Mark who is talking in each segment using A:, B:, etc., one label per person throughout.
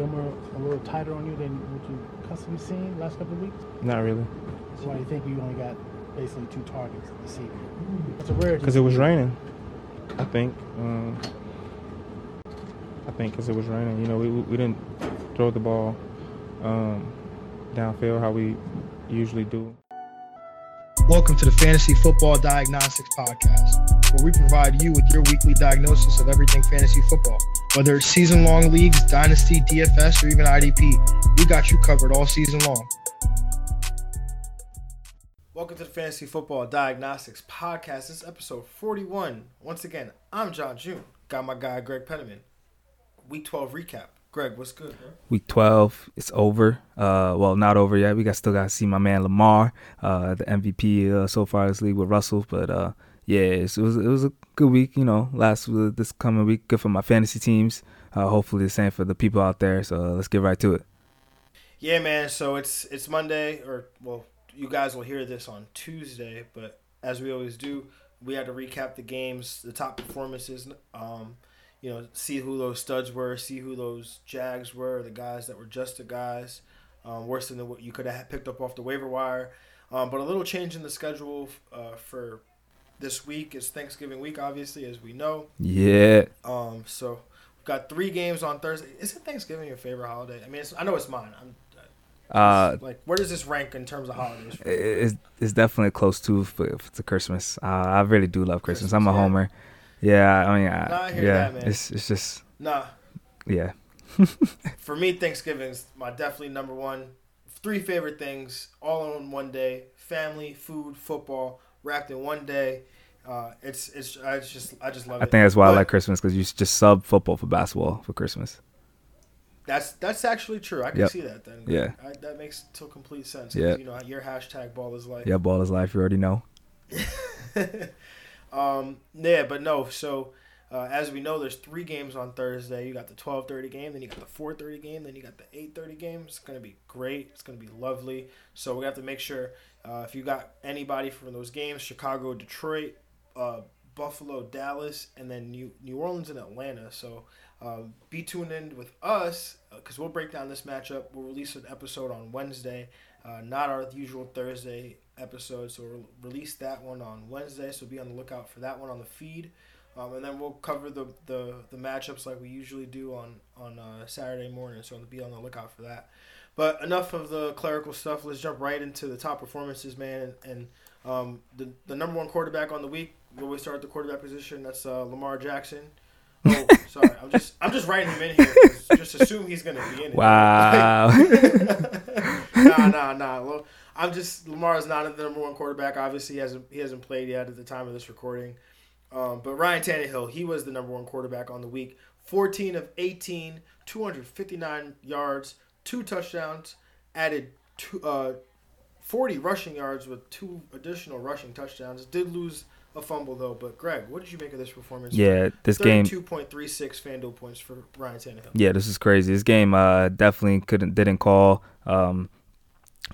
A: Gilmore a little tighter on you than what you customly seen last couple of weeks?
B: Not really.
A: So why you think you only got basically two targets this evening? It's a rarity.
B: Because it was raining. I think. Um, I think because it was raining. You know, we we didn't throw the ball um, downfield how we usually do.
C: Welcome to the Fantasy Football Diagnostics Podcast, where we provide you with your weekly diagnosis of everything fantasy football. Whether it's season long leagues, dynasty, DFS, or even IDP, we got you covered all season long. Welcome to the Fantasy Football Diagnostics Podcast. This is episode 41. Once again, I'm John June. Got my guy Greg Penniman. Week 12 recap. Greg, what's good, bro?
D: Week 12, it's over. Uh, well, not over yet. We got still got to see my man Lamar, uh, the MVP uh, so far this league with Russell. But uh, yeah, it was it was a good week. You know, last this coming week, good for my fantasy teams. Uh, hopefully, the same for the people out there. So let's get right to it.
C: Yeah, man. So it's it's Monday, or well, you guys will hear this on Tuesday. But as we always do, we had to recap the games, the top performances. Um, you know, see who those studs were, see who those Jags were, the guys that were just the guys, um, worse than what you could have picked up off the waiver wire. Um, but a little change in the schedule uh, for this week is Thanksgiving week, obviously, as we know.
D: Yeah.
C: Um. So we've got three games on Thursday. Isn't Thanksgiving your favorite holiday? I mean, I know it's mine. I'm. Uh, like where does this rank in terms of holidays?
D: It's, it's definitely close to for, to Christmas. Uh, I really do love Christmas. Christmas I'm a yeah. homer. Yeah, I mean, I, nah, I yeah, that, it's it's just
C: nah.
D: Yeah.
C: For me, Thanksgiving's my definitely number one. Three favorite things, all in one day: family, food, football, wrapped in one day. Uh, it's it's I just I just love
D: I
C: it.
D: I think that's why but, I like Christmas because you just sub football for basketball for Christmas.
C: That's that's actually true. I can yep. see that then.
D: Yeah,
C: I, that makes total complete sense.
D: Yeah,
C: you know your hashtag ball is life.
D: Yeah, ball is life. You already know.
C: Um, yeah, but no. So uh, as we know, there's three games on Thursday. You got the 12:30 game, then you got the 4:30 game, then you got the 8:30 game. It's gonna be great. It's gonna be lovely. So we have to make sure uh, if you got anybody from those games, Chicago, Detroit, uh, Buffalo, Dallas, and then New New Orleans and Atlanta. So um, be tuned in with us because uh, we'll break down this matchup. We'll release an episode on Wednesday, uh, not our usual Thursday episode. So we'll release that one on Wednesday. So be on the lookout for that one on the feed. Um, and then we'll cover the, the, the matchups like we usually do on on uh, Saturday morning. So be on the lookout for that. But enough of the clerical stuff. Let's jump right into the top performances, man. And, and um, the the number one quarterback on the week. When we always start at the quarterback position. That's uh, Lamar Jackson. Oh, sorry. I'm just I'm just writing him in here. Just assume he's gonna be in it.
D: Wow.
C: nah, nah, nah. Well, I'm just Lamar is not the number one quarterback. Obviously, he hasn't he hasn't played yet at the time of this recording. Um, but Ryan Tannehill, he was the number one quarterback on the week. 14 of 18, 259 yards, two touchdowns, added two, uh, 40 rushing yards with two additional rushing touchdowns. Did lose a fumble though. But Greg, what did you make of this performance?
D: Yeah, this game.
C: Two point three six FanDuel points for Ryan Tannehill.
D: Yeah, this is crazy. This game uh, definitely couldn't didn't call. Um,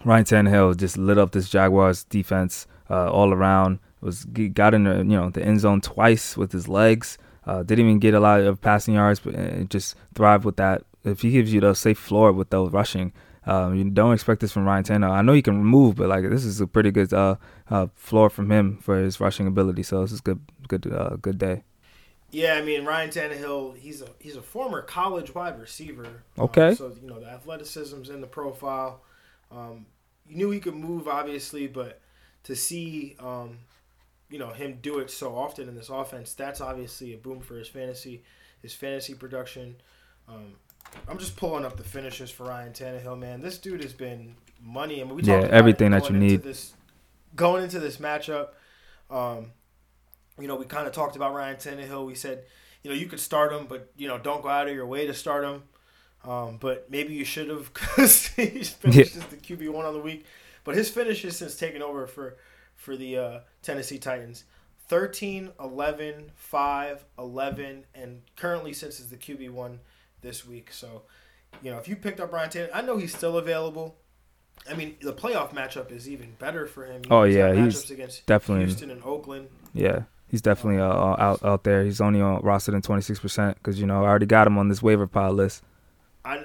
D: Ryan Tannehill just lit up this Jaguars defense uh, all around. Was got in the you know the end zone twice with his legs. Uh, didn't even get a lot of passing yards, but uh, just thrived with that. If he gives you the safe floor with those rushing, um, you don't expect this from Ryan Tannehill. I know he can move, but like this is a pretty good uh, uh, floor from him for his rushing ability. So this is good, good, uh, good day.
C: Yeah, I mean Ryan Tannehill, he's a he's a former college wide receiver.
D: Okay.
C: Um, so you know the athleticism's in the profile. Um, you knew he could move, obviously, but to see, um, you know, him do it so often in this offense, that's obviously a boom for his fantasy, his fantasy production. Um, I'm just pulling up the finishes for Ryan Tannehill, man. This dude has been money. I mean, we
D: yeah, everything that you need.
C: This, going into this matchup, um, you know, we kind of talked about Ryan Tannehill. We said, you know, you could start him, but you know, don't go out of your way to start him. Um, but maybe you should have because he finished yeah. as the QB one on the week. But his finishes since taking over for for the uh, Tennessee Titans 13, 11, 5, 11, and currently since is the QB one this week. So, you know, if you picked up Ryan Taylor, I know he's still available. I mean, the playoff matchup is even better for him.
D: oh he's yeah, he's
C: against
D: definitely
C: Houston and Oakland.
D: Yeah, he's definitely uh, out out there. He's only on rostered in twenty six percent because you know I already got him on this waiver pile list.
C: I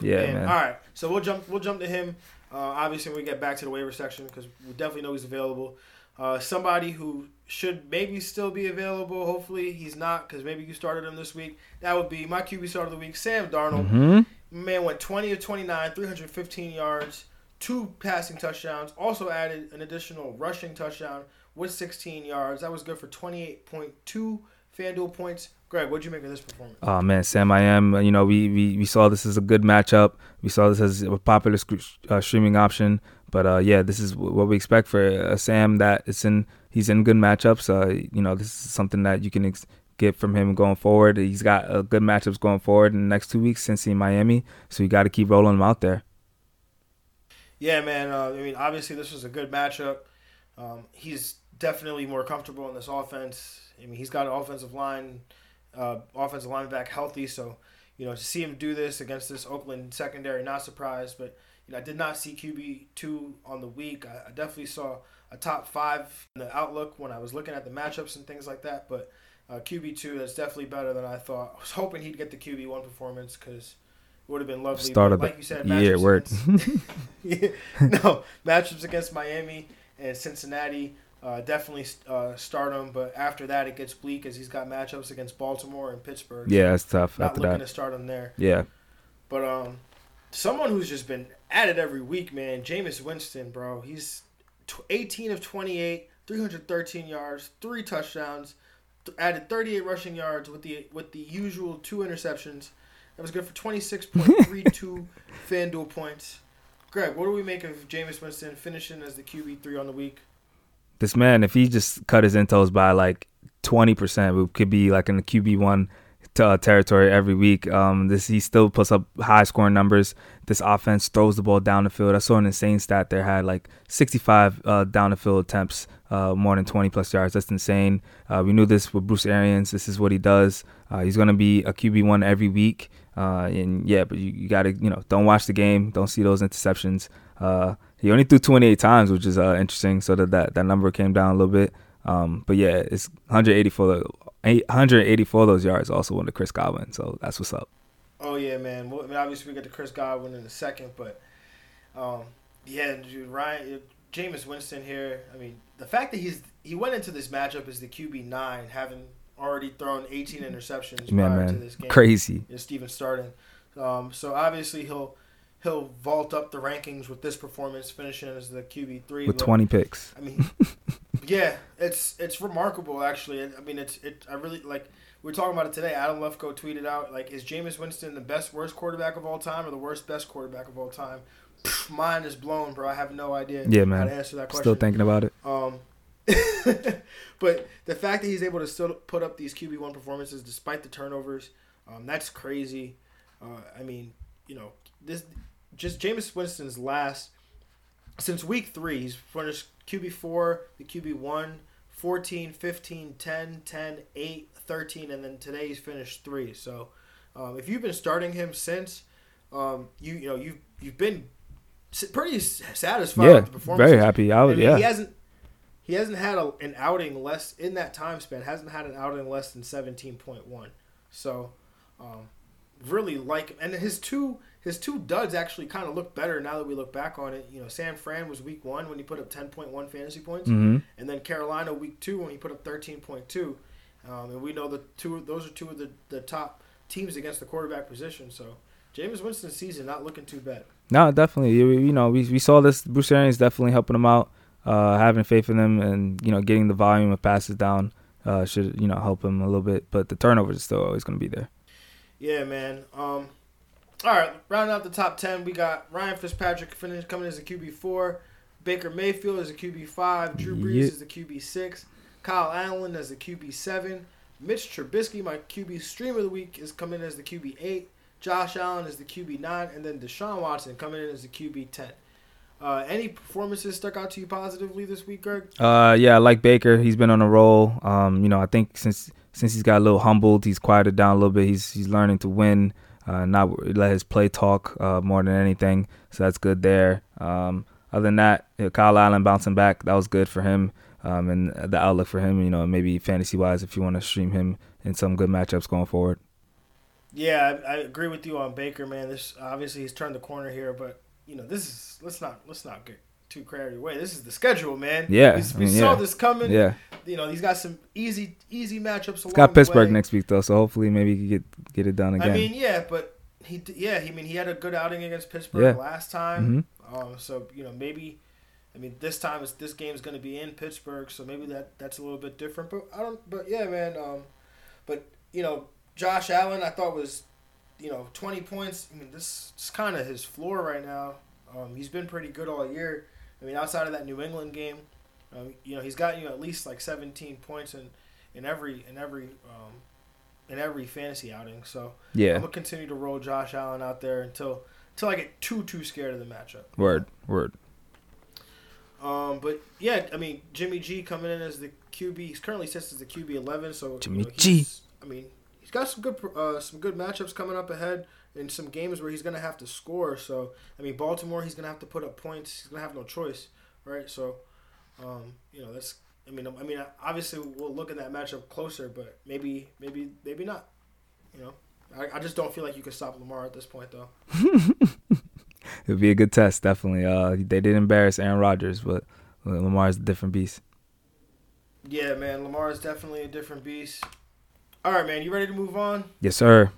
D: Yeah, man.
C: All right, so we'll jump. We'll jump to him. Uh, obviously, when we get back to the waiver section because we definitely know he's available. Uh, somebody who should maybe still be available. Hopefully, he's not because maybe you started him this week. That would be my QB start of the week, Sam Darnold.
D: hmm
C: Man went 20 of 29, 315 yards, two passing touchdowns. Also added an additional rushing touchdown with 16 yards. That was good for 28.2 FanDuel points. Greg, what'd you make of this performance?
D: Oh man, Sam, I am. You know, we, we we saw this as a good matchup. We saw this as a popular sc- uh, streaming option. But uh, yeah, this is what we expect for uh, Sam. That it's in he's in good matchups. Uh, you know, this is something that you can ex- get from him going forward. He's got uh, good matchups going forward in the next two weeks, Cincy and Miami. So you got to keep rolling him out there.
C: Yeah, man. Uh, I mean, obviously, this was a good matchup. Um, he's definitely more comfortable in this offense. I mean, he's got an offensive line, uh, offensive line back healthy. So, you know, to see him do this against this Oakland secondary, not surprised. But you know, I did not see QB two on the week. I, I definitely saw a top five in the outlook when I was looking at the matchups and things like that. But uh, QB two, that's definitely better than I thought. I was hoping he'd get the QB one performance because it would have been lovely.
D: Start
C: But
D: of the
C: like you said,
D: year,
C: matchups
D: word.
C: yeah, no matchups against Miami and Cincinnati. Uh, definitely uh, start him, but after that it gets bleak as he's got matchups against Baltimore and Pittsburgh.
D: Yeah, it's tough
C: not
D: after
C: looking
D: that.
C: to start him there.
D: Yeah,
C: But um, someone who's just been at it every week, man. Jameis Winston, bro. He's 18 of 28, 313 yards, three touchdowns, th- added 38 rushing yards with the with the usual two interceptions. That was good for 26.32 FanDuel points. Greg, what do we make of Jameis Winston finishing as the QB three on the week?
D: this man, if he just cut his intos by like twenty percent, we could be like in the QB one uh, territory every week. Um, this he still puts up high scoring numbers. This offense throws the ball down the field. I saw an insane stat there had like sixty five uh, down the field attempts, uh, more than twenty plus yards. That's insane. Uh, we knew this with Bruce Arians. This is what he does. Uh, he's gonna be a QB one every week. Uh, and yeah, but you, you gotta you know don't watch the game, don't see those interceptions. Uh, he only threw 28 times, which is uh, interesting. So that, that that number came down a little bit. Um, but yeah, it's 184 the- 184 of those yards also went to Chris Godwin. So that's what's up.
C: Oh yeah, man. Well, I mean, obviously we get to Chris Godwin in a second, but um, yeah, dude, Ryan, Jameis Winston here. I mean, the fact that he's he went into this matchup as the QB nine, having already thrown 18 interceptions
D: Man,
C: prior to this game.
D: crazy.
C: is Steven starting. Um, so obviously he'll he'll vault up the rankings with this performance, finishing as the QB three
D: With
C: but,
D: 20 picks.
C: I mean, yeah, it's it's remarkable actually. I mean, it's it. I really like. We are talking about it today. Adam Lefkoe tweeted out like, "Is Jameis Winston the best worst quarterback of all time, or the worst best quarterback of all time?" Mine is blown, bro. I have no idea
D: Yeah,
C: how
D: man.
C: to answer that question.
D: Still thinking about it.
C: Um, but the fact that he's able to still put up these QB one performances despite the turnovers, um, that's crazy. Uh, I mean, you know, this just Jameis Winston's last since week three. He's finished QB four, the QB one, 14, 15, 10, 10, 8, 13, and then today he's finished three. So um, if you've been starting him since, um, you you know you've you've been pretty satisfied
D: Yeah,
C: with the performance.
D: very happy. I
C: mean,
D: yeah.
C: he hasn't he hasn't had a, an outing less in that time span. Hasn't had an outing less than seventeen point one. So, um, really like and his two his two duds actually kind of look better now that we look back on it. You know, San Fran was week one when he put up ten point one fantasy points,
D: hmm
C: and then Carolina week two when he put up thirteen point two. Um, and we know the two those are two of the, the top teams against the quarterback position. So, Jameis Winston's season not looking too bad.
D: No, definitely. You, you know, we, we saw this. Bruce Arians definitely helping him out, uh, having faith in him, and you know, getting the volume of passes down uh, should you know help him a little bit. But the turnovers is still always going to be there.
C: Yeah, man. Um, all right, rounding out the top ten, we got Ryan Fitzpatrick finish, coming as a QB four, Baker Mayfield as a QB five, Drew Brees
D: Yeah.
C: as the QB six, Kyle Allen as the QB seven, Mitch Trubisky, my QB stream of the week, is coming in as the QB eight, Josh Allen is the QB nine, and then Deshaun Watson coming in as the QB ten. Uh, any performances stuck out to you positively this week, Greg?
D: Uh, yeah, I like Baker. He's been on a roll. Um, you know, I think since since he's got a little humbled, he's quieted down a little bit. He's he's learning to win, uh, not let his play talk uh, more than anything. So that's good there. Um, other than that, Kyle Allen bouncing back, that was good for him. Um, and the outlook for him, you know, maybe fantasy wise, if you want to stream him in some good matchups going forward.
C: Yeah, I, I agree with you on Baker, man. This obviously he's turned the corner here, but you know this is let's not let's not get too carried away. This is the schedule, man.
D: Yeah,
C: we,
D: I mean,
C: saw
D: yeah.
C: this coming.
D: Yeah,
C: you know he's got some easy easy matchups.
D: it's got Pittsburgh next week though, so hopefully maybe he can get get it done again.
C: I mean, yeah, but he yeah, he I mean he had a good outing against Pittsburgh
D: Yeah.
C: last time.
D: hmm
C: Um, so you know maybe, I mean this time is this game's going to be in Pittsburgh, so maybe that that's a little bit different. But I don't. But yeah, man. Um, but you know Josh Allen, I thought was, you know, twenty points. I mean this is kind of his floor right now. Um, he's been pretty good all year. I mean outside of that New England game, um, you know he's gotten you at least like seventeen points in in every in every um, in every fantasy outing. So.
D: yeah, I'm
C: gonna continue to roll Josh Allen out there until until I get too too scared of the matchup.
D: word, word.
C: Um, but yeah, I mean Jimmy G coming in as the QB. He's currently sits as the QB eleven. So
D: Jimmy
C: you know,
D: G.
C: I mean, he's got some good uh, some good matchups coming up ahead in some games where he's gonna have to score. So I mean, Baltimore, he's gonna have to put up points. He's gonna have no choice, right? So, um, you know, that's. I mean, I mean, obviously we'll look at that matchup closer, but maybe, maybe, maybe not. You know, I, I just don't feel like you can stop Lamar at this point, though.
D: It'll be a good test, definitely. Uh, they did embarrass Aaron Rodgers, but uh, Lamar's a different beast.
C: Yeah, man, Lamar is definitely a different beast. All right, man, you ready to move on?
D: Yes, sir.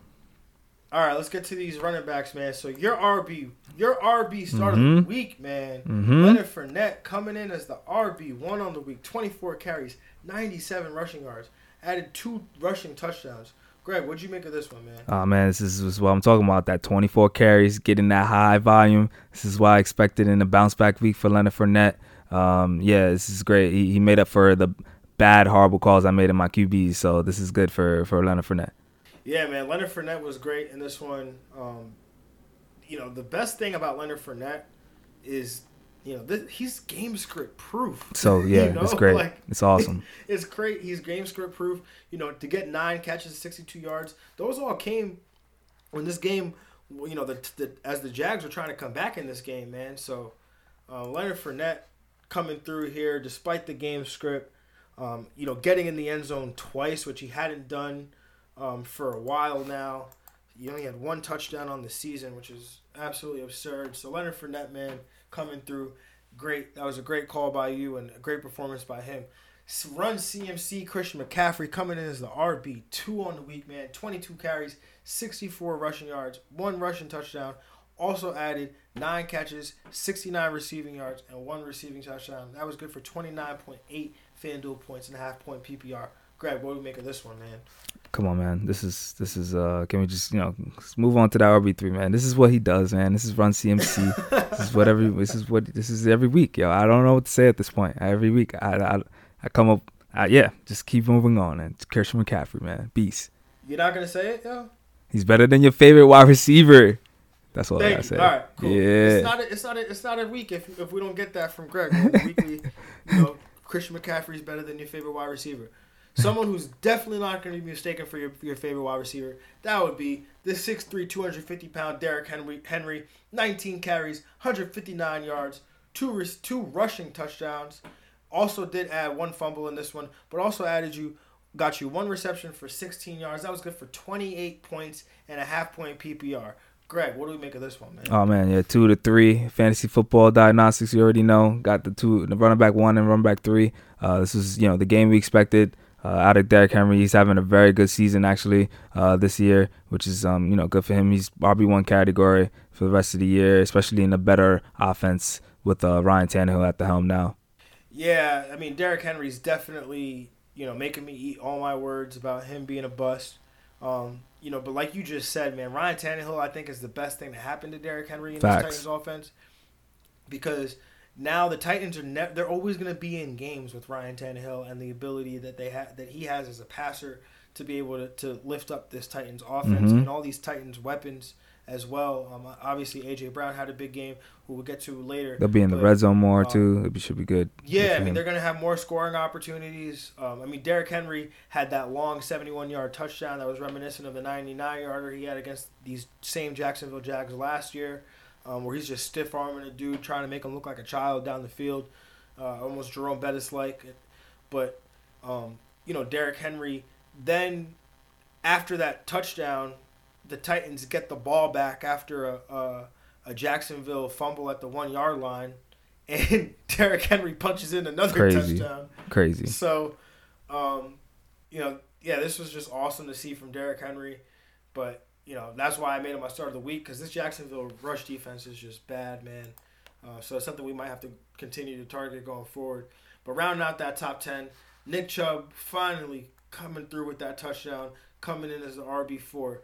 C: All right, let's get to these running backs, man. So your RB, your RB start of
D: Mhm.
C: the week, man.
D: Mhm.
C: Leonard Fournette coming in as the RB one on the week, 24 carries, 97 rushing yards, added two rushing touchdowns. Greg, what'd you make of this one, man?
D: Oh man, this is, this is what I'm talking about. That 24 carries, getting that high volume. This is what I expected in the bounce back week for Leonard Fournette. Um, yeah, this is great. He, he made up for the bad, horrible calls I made in my QBs. So this is good for for Leonard Fournette.
C: Yeah, man, Leonard Fournette was great in this one. Um, you know, the best thing about Leonard Fournette is, you know, this, he's game script proof.
D: So yeah,
C: You know,
D: it's great.
C: like-
D: it's awesome.
C: It's great. He's game script proof. You know, to get nine catches, 62 yards, those all came when this game, you know, the, the as the Jags were trying to come back in this game, man. So uh, Leonard Fournette coming through here despite the game script, um, you know, getting in the end zone twice, which he hadn't done um, for a while now. He only had one touchdown on the season, which is absolutely absurd. So Leonard Fournette, man, coming through, great. That was a great call by you and a great performance by him. Run CMC Christian McCaffrey coming in as the RB two on the week, man. Twenty two carries, sixty four rushing yards, one rushing touchdown. Also added nine catches, sixty nine receiving yards, and one receiving touchdown. That was good for twenty nine point eight FanDuel points and a half point PPR. Greg, what do we make of this one, man?
D: Come on, man. This is this is uh can we just, you know, move on to the RB three, man. This is what he does, man. This is run CMC. this is what every this is what this is every week, yo. I don't know what to say at this point. Every week I I, I come up uh, yeah, just keep moving on and it's Christian McCaffrey, man. Beast.
C: You're not gonna say it, yo?
D: He's better than your favorite wide receiver. That's all I
C: Thank
D: gotta
C: you.
D: say.
C: All right, cool.
D: Yeah.
C: It's not. A, it's not. A, it's not a week if if we don't get that from Greg. Weekly, you know, Christian McCaffrey is better than your favorite wide receiver. Someone who's definitely not going to be mistaken for your, your favorite wide receiver. That would be the 6'3", 250 pound Derrick Henry. Henry, 19 carries, 159 yards, two two rushing touchdowns. Also did add one fumble in this one, but also added you got you one reception for 16 yards. That was good for 28 points and a half point PPR. Greg, what do we make of this one, man?
D: Oh man, yeah, two to three fantasy football diagnostics. You already know. Got the two, the running back one and running back three. Uh, this is you know the game we expected uh, out of Derrick Henry. He's having a very good season actually uh, this year, which is um you know good for him. He's RB one category for the rest of the year, especially in a better offense with uh, Ryan Tannehill at the helm now.
C: Yeah, I mean Derrick Henry's definitely you know making me eat all my words about him being a bust. Um, you know, but like you just said, man, Ryan Tannehill I think is the best thing to happen to Derrick Henry in this Titans offense. Because now the Titans are ne- they're always going to be in games with Ryan Tannehill and the ability that they have that he has as a passer to be able to, to lift up this Titans offense
D: Mhm.
C: and all these Titans weapons as well. Um, obviously AJ Brown had a big game, who we'll get to later.
D: They'll be in the red zone more
C: um,
D: too. It should be good.
C: yeah, I mean
D: him.
C: they're going to have more scoring opportunities. Um, I mean Derrick Henry had that long 71-yard touchdown that was reminiscent of the 99-yarder he had against these same Jacksonville Jags last year, um, where he's just stiff arming a dude, trying to make him look like a child down the field, uh, almost Jerome Bettis like. But um, you know Derrick Henry then after that touchdown, the Titans get the ball back after a, a, a Jacksonville fumble at the one yard line, and Derrick Henry punches in another
D: Crazy.
C: touchdown.
D: Crazy.
C: So, um, you know, yeah, this was just awesome to see from Derrick Henry. But, you know, that's why I made him my start of the week because this Jacksonville rush defense is just bad, man. Uh, so it's something we might have to continue to target going forward. But rounding out that top 10, Nick Chubb finally coming through with that touchdown, coming in as the RB4.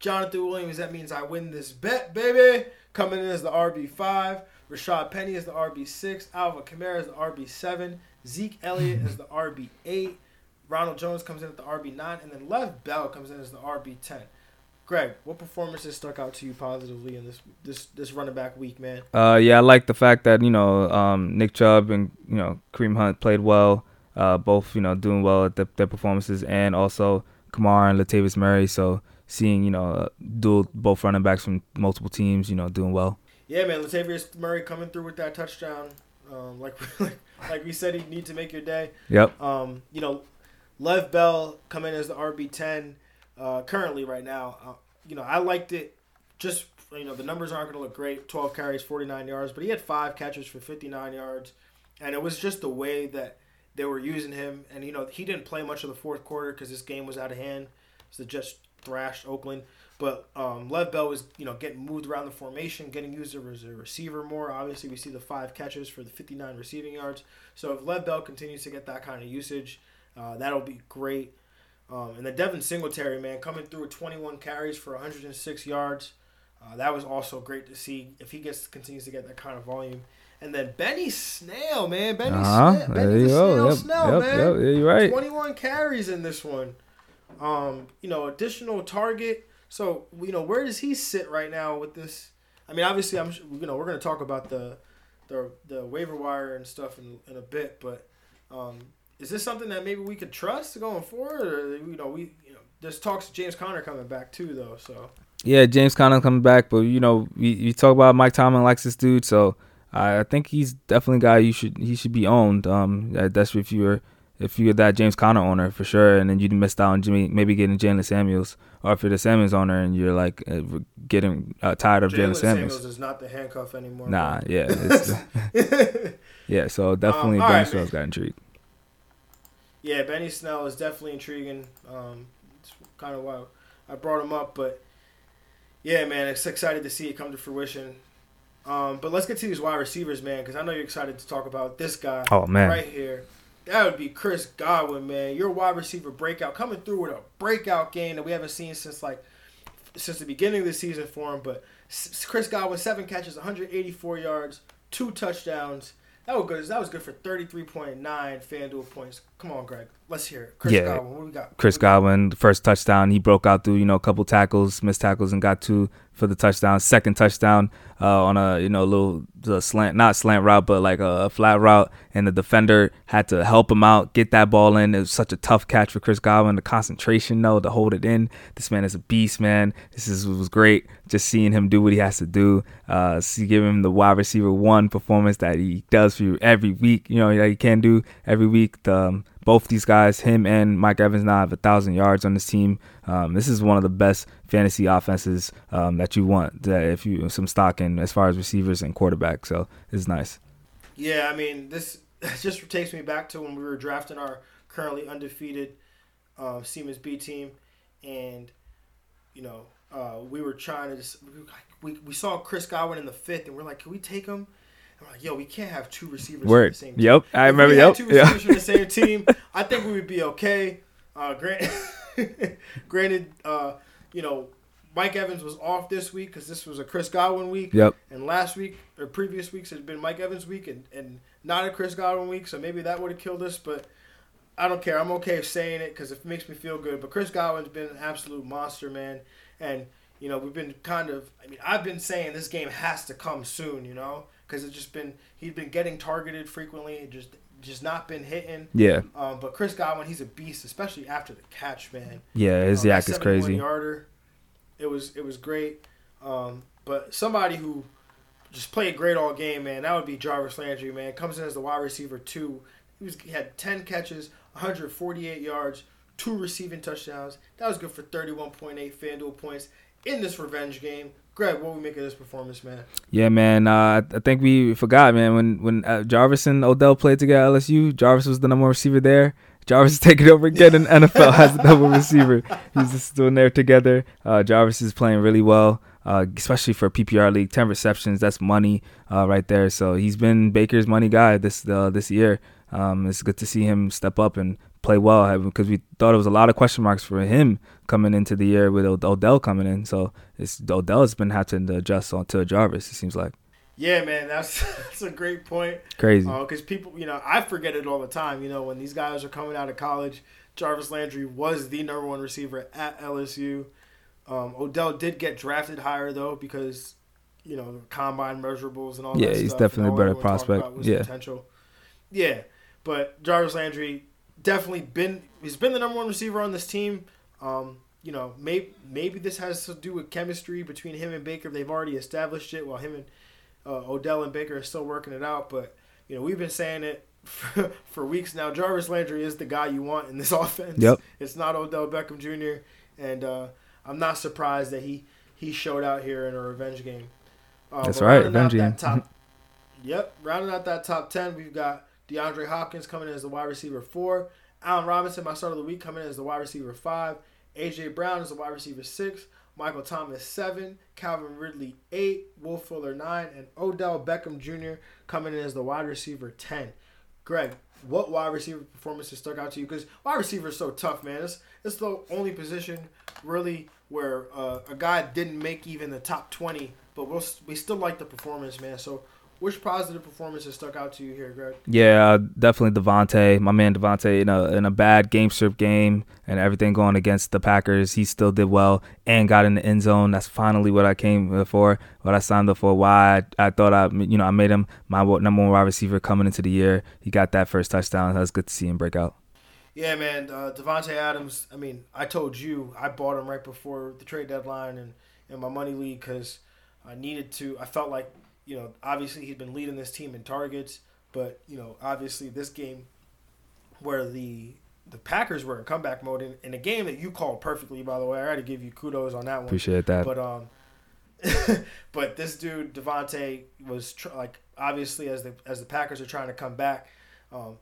C: Jonathan Williams, that means I win this bet, baby. Coming in as the RB5. Rashaad Penny is the RB6. Alvin Kamara is the RB7. Zeke Elliott is the RB8. Ronald Jones comes in at the RB9. And then Le'Veon Bell comes in as the RB10. Greg, what performances stuck out to you positively in this this this running back week, man?
D: Uh, yeah, I like the fact that you know um, Nick Chubb and you know Kareem Hunt played well. Uh, both you know doing well at the, their performances, and also Kamara and Latavius Murray. So seeing you know uh, dual both running backs from multiple teams, you know, doing well.
C: Yeah, man, Latavius Murray coming through with that touchdown. Um, like like like we said, he'd need to make your day.
D: Yep.
C: Um, you know, Le'Veon Bell coming as the RB ten uh, currently right now. Uh, you know, I liked it. Just you know, the numbers aren't going to look great. Twelve carries, forty nine yards, but he had five catches for fifty nine yards, and it was just the way that they were using him. And you know, he didn't play much of the fourth quarter because this game was out of hand. So just thrashed Oakland. But um, Le'Veon Bell was, you know, getting moved around the formation, getting used as a receiver more. Obviously, we see the five catches for the 59 receiving yards. So if Le'Veon Bell continues to get that kind of usage, uh, that'll be great. Um, and the Devin Singletary, man, coming through with 21 carries for 106 yards. Uh, that was also great to see if he gets continues to get that kind of volume. And then Benny Snell, man, Benny
D: Uh-huh.
C: Snell, Benny the. Snell,
D: Yep.
C: Snell,
D: yep.
C: man.
D: Yep. You're right.
C: 21 carries in this one. Um, you know, additional target. So, you know, where does he sit right now with this? I mean, obviously, I'm you know we're gonna talk about the the the waiver wire and stuff in, in a bit, but um, is this something that maybe we could trust going forward, or you know we you know there's talks of James Conner coming back too though, so
D: Yeah, James Conner coming back, but you know, we, we talk about Mike Tomlin likes this dude, so I, I think he's definitely a guy you should he should be owned. Um, that's if you're if you're that James Conner owner for sure, and then you missed out on Jimmy maybe getting Jaylen Samuels, or if you're the Samuels owner and you're like uh, getting uh, tired of
C: Jaylen
D: Samuels.
C: Samuels is not the handcuff anymore.
D: Nah, yeah, it's, yeah. So definitely
C: Um, all
D: Ben
C: right,
D: Snell's got intrigued.
C: Yeah, Benny Snell is definitely intriguing. Um, it's kind of why I brought him up, but yeah, man, it's excited to see it come to fruition. Um, but let's get to these wide receivers, man, because I know you're excited to talk about this guy
D: Oh man,
C: right here. That would be Chris Godwin, man. Your wide receiver breakout coming through with a breakout game that we haven't seen since like since the beginning of the season for him. But Chris Godwin, seven catches, 184 yards, two touchdowns. That was good. That was good for 33.9 FanDuel points. Come on, Greg. Let's hear it. Chris
D: Yeah.
C: Godwin, what we got?
D: Chris
C: What we got?
D: Godwin, the first touchdown, he broke out through you know a couple tackles, missed tackles, and got two for the touchdown. Second touchdown uh, on a you know little slant, not slant route, but like a, flat route, and the defender had to help him out, get that ball in. It was such a tough catch for Chris Godwin. The concentration, though, to hold it in. This man is a beast, man. This is was great. Just seeing him do what he has to do. Uh, see, give him the wide receiver one performance that he does for you every week. You know that he can do every week. The, um, both these guys, him and Mike Evans, now have a thousand yards on this team. Um, this is one of the best fantasy offenses um, that you want. That if you some stock in as far as receivers and quarterbacks, so it's nice.
C: Yeah, I mean, this just takes me back to when we were drafting our currently undefeated uh, Siemens B team, and you know, uh, we were trying to just we, we we saw Chris Godwin in the fifth, and we're like, can we take him? Like, yo, we can't have two receivers from
D: Word.
C: the same team.
D: Yep, I
C: If
D: remember.
C: we had
D: Yep.
C: two receivers from the same team, I think we would be okay. Uh, grant, granted, uh, you know, Mike Evans was off this week because this was a Chris Godwin week.
D: Yep.
C: And last week or previous weeks had been Mike Evans week and, and not a Chris Godwin week, so maybe that would have killed us. But I don't care. I'm okay saying it because it makes me feel good. But Chris Godwin's been an absolute monster, man. And you know we've been kind of. I mean, I've been saying this game has to come soon. You know, because it's just been he'd been getting targeted frequently, just just not been hitting.
D: Yeah.
C: Um, but Chris Godwin, he's a beast, especially after the catch, man.
D: Yeah. His
C: Um, YAC
D: is
C: 71
D: crazy.
C: Yarder, it was it was great. Um, but somebody who just played great all game, man, that would be Jarvis Landry, man. Comes in as the wide receiver two. He was he had ten catches, 148 yards, two receiving touchdowns. That was good for 31.8 FanDuel points. in this revenge game. Greg, what we make of this performance, man?
D: Yeah, man. Uh, I think we forgot, man. When when uh, Jarvis and Odell played together at LSU, Jarvis was the number one receiver there. Jarvis is taking over again in NFL as the number receiver. He's just doing there together. Uh, Jarvis is playing really well, uh, especially for PPR league. Ten receptions, that's money uh, right there. So he's been Baker's money guy this uh, this year. Um, it's good to see him step up and play well because we thought it was a lot of question marks for him coming into the year with Od- Odell coming in. So it's Odell's been having to adjust on to Jarvis. It seems like
C: Yeah, man, that's that's a great point.
D: crazy.
C: Because people, you know, I forget it all the time. You know, when these guys are coming out of college, Jarvis Landry was the number one receiver at LSU. Um, Odell did get drafted higher though because you know combine measurables and all
D: Yeah,
C: that
D: he's
C: stuff,
D: definitely a better prospect. Yeah.
C: potential. Yeah, but Jarvis Landry definitely been he's been the number one receiver on this team. Um, you know, maybe maybe this has to do with chemistry between him and Baker. They've already established it, while him and uh, Odell and Baker are still working it out. But you know, we've been saying it for, for weeks now. Jarvis Landry is the guy you want in this offense.
D: Yep.
C: It's not Odell Beckham Jr. And uh, I'm not surprised that he he showed out here in a revenge game. Uh,
D: That's right,
C: rounding out
D: revenge
C: that
D: game.
C: Top, yep, rounding out that top ten, we've got DeAndre Hopkins coming in as the wide receiver four. Allen Robinson, my start of the week, coming in as the wide receiver five. AJ Brown is the wide receiver six. Michael Thomas seven. Calvin Ridley eight. Will Fuller nine. And Odell Beckham Jr. coming in as the wide receiver ten. Greg, what wide receiver performances stuck out to you? Because wide receiver is so tough, man. It's, it's the only position really where uh, a guy didn't make even the top 20, but we'll, we still like the performance, man. So, which positive performances stuck out to you here, Greg?
D: Yeah, uh, definitely Davante, my man Davante, in a in a bad game strip game and everything going against the Packers, he still did well and got in the end zone. That's finally what I came for, what I signed up for. Why I, I thought I, you know, I made him my number one wide receiver coming into the year. He got that first touchdown. That was good to see him break out.
C: Yeah, man. Uh, Davante Adams, I mean, I told you I bought him right before the trade deadline and in my money league because I needed to. I felt like, you know, obviously he's been leading this team in targets, but, you know, obviously this game where the the Packers were in comeback mode in, in a game that you called perfectly, by the way. I got to give you kudos on that one.
D: Appreciate that.
C: But um, but this dude Davante was tr- like obviously as the as the Packers are trying to come back, um,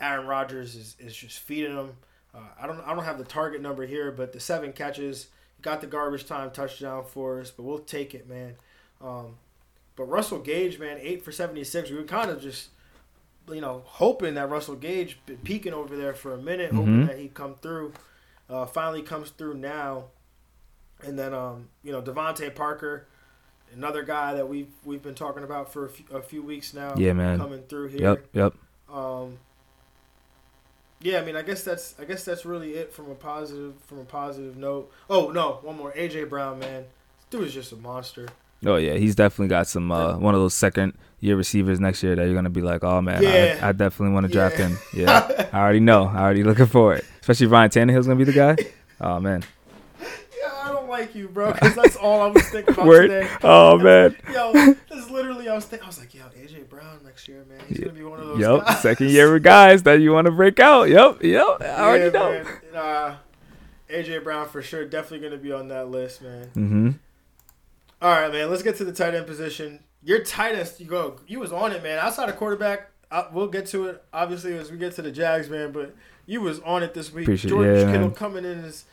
C: Aaron Rodgers is, is just feeding them. Uh, I don't I don't have the target number here, but the seven catches got the garbage time touchdown for us, but we'll take it, man. Um, but Russell Gage, man, eight for seventy six. We were kind of just you know hoping that Russell Gage been peeking over there for a minute, hoping
D: Mhm.
C: that he'd come through. Uh, finally comes through now. And then, um, you know, DeVante Parker, another guy that we've we've been talking about for a few, a few weeks now.
D: Yeah, man.
C: coming through here.
D: Yep, yep.
C: Um, yeah, I mean, I guess that's I guess that's really it from a positive from a positive note. Oh no, one more. AJ Brown, man, this dude is just a monster.
D: Oh yeah, he's definitely got some uh, one of those second year receivers next year that you're gonna be like, oh man,
C: Yeah.
D: I, I definitely want to draft
C: Yeah.
D: him. Yeah, I already know. I already looking for it. Especially Ryan Tannehill's gonna be the guy. Oh man,
C: Yeah, I don't like you, bro, because that's all I was thinking about
D: Word.
C: today.
D: Oh man.
C: Yo, that's literally I was thinking. I was like, yo, AJ Brown next year, man, he's gonna be one of those.
D: Yep,
C: guys.
D: second year guys that you want to break out. Yep, yep. I already know.
C: man. Uh, AJ Brown for sure, definitely gonna be on that list, man.
D: Mm-hmm.
C: All right, man. Let's get to the tight end position. Your tightest, you go. You was on it, man. Outside of quarterback, I, we'll get to it obviously as we get to the Jags, man. But you was on it this week.
D: Appreciate-
C: George
D: yeah,
C: Kittle
D: man.
C: coming in as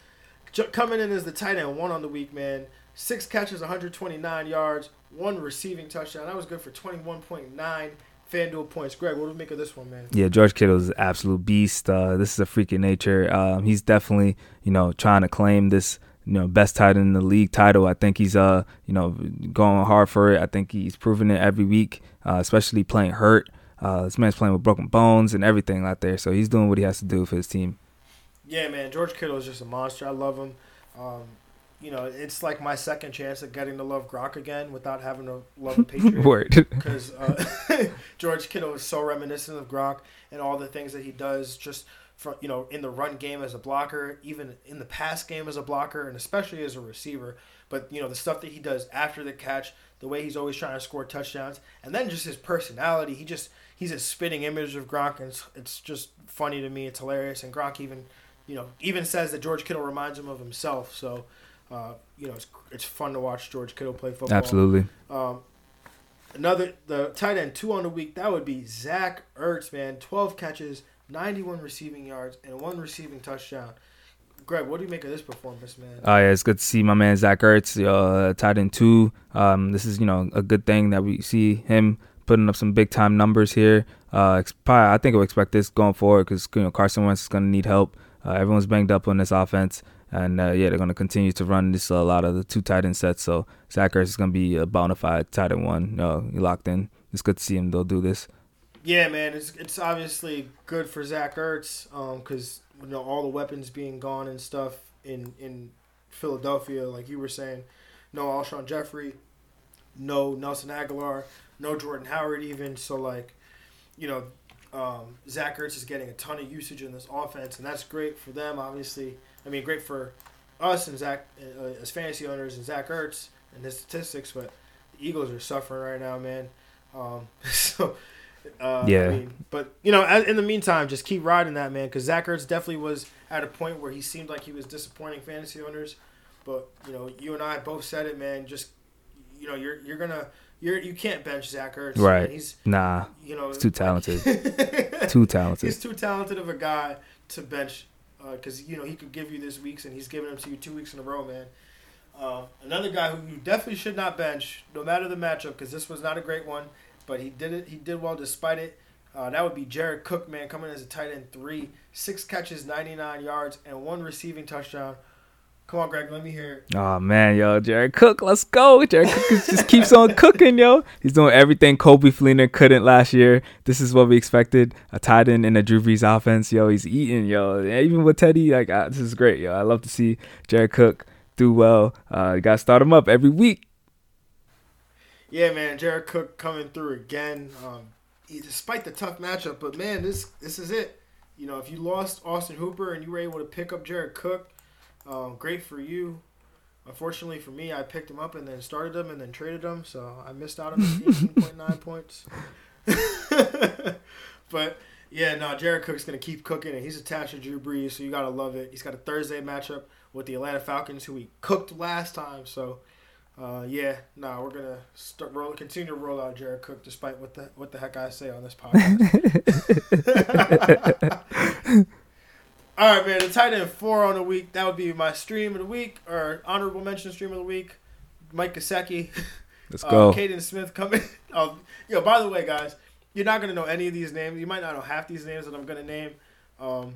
C: coming in as the tight end one on the week, man. Six catches, 129 yards, one receiving touchdown. That was good for 21.9 FanDuel points. Greg, what do we make of this one, man?
D: Yeah, George Kittle's an absolute beast. Uh, this is a freak in nature. Um, he's definitely, you know, trying to claim this, you know, best tight end in the league title. I think he's, uh, you know, going hard for it. I think he's proving it every week, uh, especially playing hurt. Uh, this man's playing with broken bones and everything out there, so he's doing what he has to do for his team.
C: Yeah, man. George Kittle is just a monster. I love him. Um, you know, it's like my second chance at getting to love Gronk again without having to love a Patriot.
D: Word.
C: because uh, George Kittle is so reminiscent of Gronk and all the things that he does just from you know in the run game as a blocker, even in the pass game as a blocker, and especially as a receiver. But you know the stuff that he does after the catch, the way he's always trying to score touchdowns, and then just his personality. He just he's a spitting image of Gronk, and it's, it's just funny to me. It's hilarious, and Gronk even you know even says that George Kittle reminds him of himself. So. Uh, you know, it's it's fun to watch George Kittle play football.
D: Absolutely.
C: Um, another the tight end two on the week that would be Zach Ertz, man. Twelve catches, ninety one receiving yards, and one receiving touchdown. Greg, what do you make of this performance, man?
D: Oh yeah, it's good to see my man Zach Ertz, uh, tight end two. Um, this is you know a good thing that we see him putting up some big time numbers here. Uh, I think we'll expect this going forward because you know Carson Wentz is going to need help. Uh, everyone's banged up on this offense, and uh, yeah, they're going to continue to run this a lot of the two tight end sets. So Zach Ertz is going to be a bona fide tight end one. Uh, locked in. It's good to see him. They'll do this.
C: Yeah, man, it's it's obviously good for Zach Ertz because you know all the weapons being gone and stuff in in Philadelphia, like you were saying, no Alshon Jeffery, no Nelson Agholor, no Jordan Howard even. So like, you know, um, Zach Ertz is getting a ton of usage in this offense, and that's great for them. Obviously, I mean, great for us and Zach uh, as fantasy owners and Zach Ertz and his statistics, but the Eagles are suffering right now, man. Um, so. Uh,
D: Yeah.
C: I mean, but you know, in the meantime, just keep riding that man because Zach Ertz definitely was at a point where he seemed like he was disappointing fantasy owners. But you know, you and I both said it, man. Just you know, you're you're gonna you're you can't bench Zach Ertz. man.
D: Right.
C: He's
D: Nah,
C: you know
D: He's too talented. too talented.
C: He's too talented of a guy to bench because you know he could give you this weeks and he's giving them to you two weeks in a row, man. Uh, another guy who you definitely should not bench, no matter the matchup, because this was not a great one, but he did it. He did well despite it. Uh, that would be Jared Cook, man, coming as a tight end three, six catches, ninety nine yards, and one receiving touchdown. Come on, Greg, let me hear it.
D: Oh man, yo, Jared Cook, let's go. Jared Cook just keeps on cooking, yo. He's doing everything Coby Fleener couldn't last year. This is what we expected. A tight end in a Drew Brees offense, yo. He's eating, yo. Even with Teddy, like this is great, yo. I love to see Jared Cook do well. Uh, you gotta start him up every week.
C: Yeah, man, Jared Cook coming through again. Um, despite the tough matchup, but man, this this is it. You know, if you lost Austin Hooper and you were able to pick up Jared Cook, um, great for you. Unfortunately for me, I picked him up and then started him and then traded him, so I missed out on the eighteen point nine points. but yeah, no, Jared Cook's gonna keep cooking, and he's attached to Drew Brees, so you gotta love it. He's got a Thursday matchup with the Atlanta Falcons, who he cooked last time, so. Uh, yeah, no, we're gonna start roll, continue to roll out Jared Cook, despite what the what the heck I say on this podcast. All right, man. The tight end four on the week. That would be my stream of the week or honorable mention stream of the week. Mike Gesicki,
D: Let's
C: uh,
D: go.
C: Kaden Smith coming. Oh, yo, by the way, guys, you're not gonna know any of these names. You might not know half these names that I'm gonna name, um,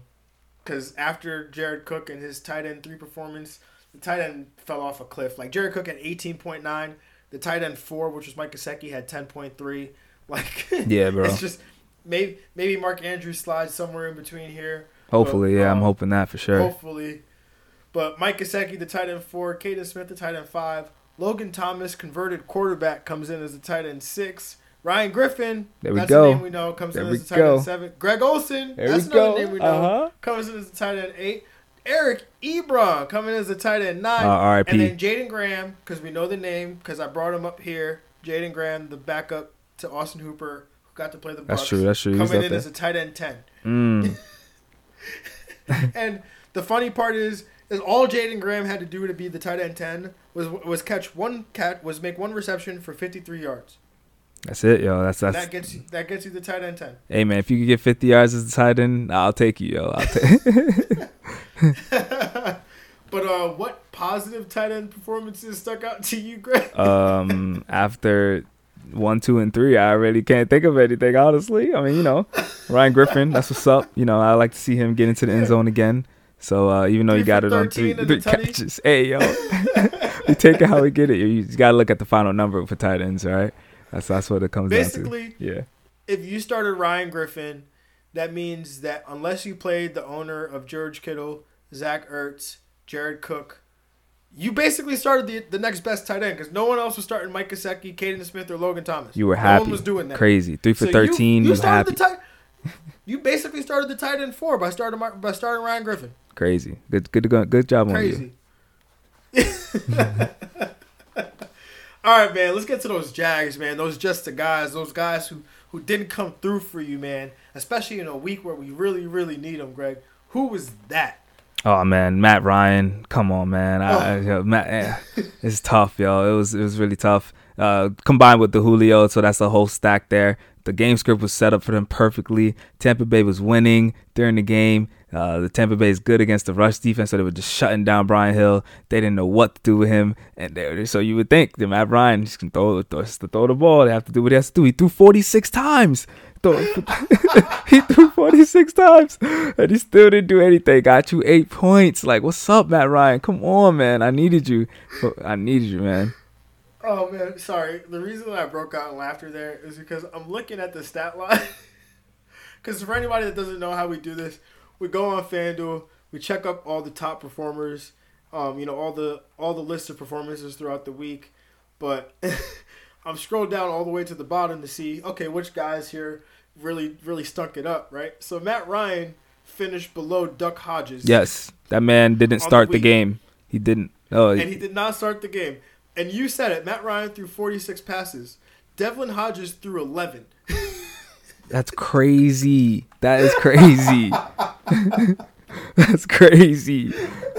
C: because after Jared Cook and his tight end three performance, the tight end fell off a cliff. Like Jared Cook had 18.9. The tight end four, which was Mike Gesicki, had 10.3. Like,
D: Yeah, bro.
C: it's just maybe maybe Mark Andrews slides somewhere in between here.
D: Hopefully, yeah, I'm
C: um,
D: hoping that for sure.
C: Hopefully. But Mike Gesicki, the tight end four, Kaden Smith, the tight end five, Logan Thomas, converted quarterback, comes in as the tight end six. Ryan Griffin,
D: There we
C: that's
D: go.
C: the name we know, comes
D: There
C: in as the tight
D: go.
C: end seven. Greg Olsen,
D: There
C: that's another
D: go.
C: name we know,
D: Uh-huh.
C: comes in as the tight end eight. Eric Ebron coming as a tight end nine.
D: Uh.
C: And then Jaeden Graham, because we know the name, because I brought him up here. Jaeden Graham, the backup to Austin Hooper, who got to play the Bucks.
D: That's true. That's true.
C: Coming in
D: there.
C: as a tight end ten.
D: Mm.
C: and the funny part is, is all Jaeden Graham had to do to be the tight end ten was was catch one cat was make one reception for fifty three yards.
D: That's it, yo. That's that's.
C: that gets you that gets you the tight end ten.
D: Hey man, if you could get 50 yards as a tight end, I'll take you, yo. I'll take.
C: but uh, what positive tight end performances stuck out to you, Greg?
D: um, after one, two, and three, I really can't think of anything. Honestly, I mean, you know, Ryan Griffin, that's what's up. You know, I like to see him get into the end zone again. So uh, even though you got it on
C: 13
D: three, three catches, hey yo, we take it how we get it. You, just gotta look at the final number for tight ends, right? That's that's what it comes
C: Basically,
D: down to. Yeah.
C: if you started Ryan Griffin, that means that unless you played the owner of George Kittle, Zach Ertz, Jared Cook, you basically started the the next best tight end because no one else was starting Mike Gesicki, Kaden Smith, or Logan Thomas.
D: You were happy.
C: No one was doing that.
D: Crazy. Three for
C: So
D: thirteen.
C: You,
D: You,
C: started
D: happy.
C: the tight. You basically started the tight end four by starting by starting Ryan Griffin.
D: Crazy. Good. Good. Good, good job on you.
C: Crazy. All right, man. Let's get to those Jags, man. Those just the guys. Those guys who who didn't come through for you, man. Especially in a week where we really, really need them, Greg. Who was that?
D: Oh man, Matt Ryan, come on, man. I, I- yo, Matt, eh, it's tough, yo. It was it was really tough. Uh, combined with the Julio, so that's a whole stack there. The game script was set up for them perfectly. Tampa Bay was winning during the game. Uh, the Tampa Bay is good against the rush defense, so they were just shutting down Brian Hill. They didn't know what to do with him, and so you would think that Matt Ryan just can throw, throw, just throw the ball. They have to do what he has to do. He threw 46 times. He threw 46 times, and he still didn't do anything. Got you eight points. Like, what's up, Matt Ryan? Come on, man. I needed you. I needed you, man.
C: Oh man, sorry. The reason that I broke out in laughter there is because I'm looking at the stat line. Because for anybody that doesn't know how we do this, we go on FanDuel, we check up all the top performers, um, you know, all the all the list of performances throughout the week. But I'm scrolled down all the way to the bottom to see, okay, which guys here really really stunk it up, right? So Matt Ryan finished below Duck Hodges.
D: Yes, that man didn't
C: On the
D: start the game. He didn't. Oh,
C: and he did not start the game. And you said it. Matt Ryan threw 46 passes. Devlin Hodges threw 11.
D: That's crazy. That is crazy. that's crazy.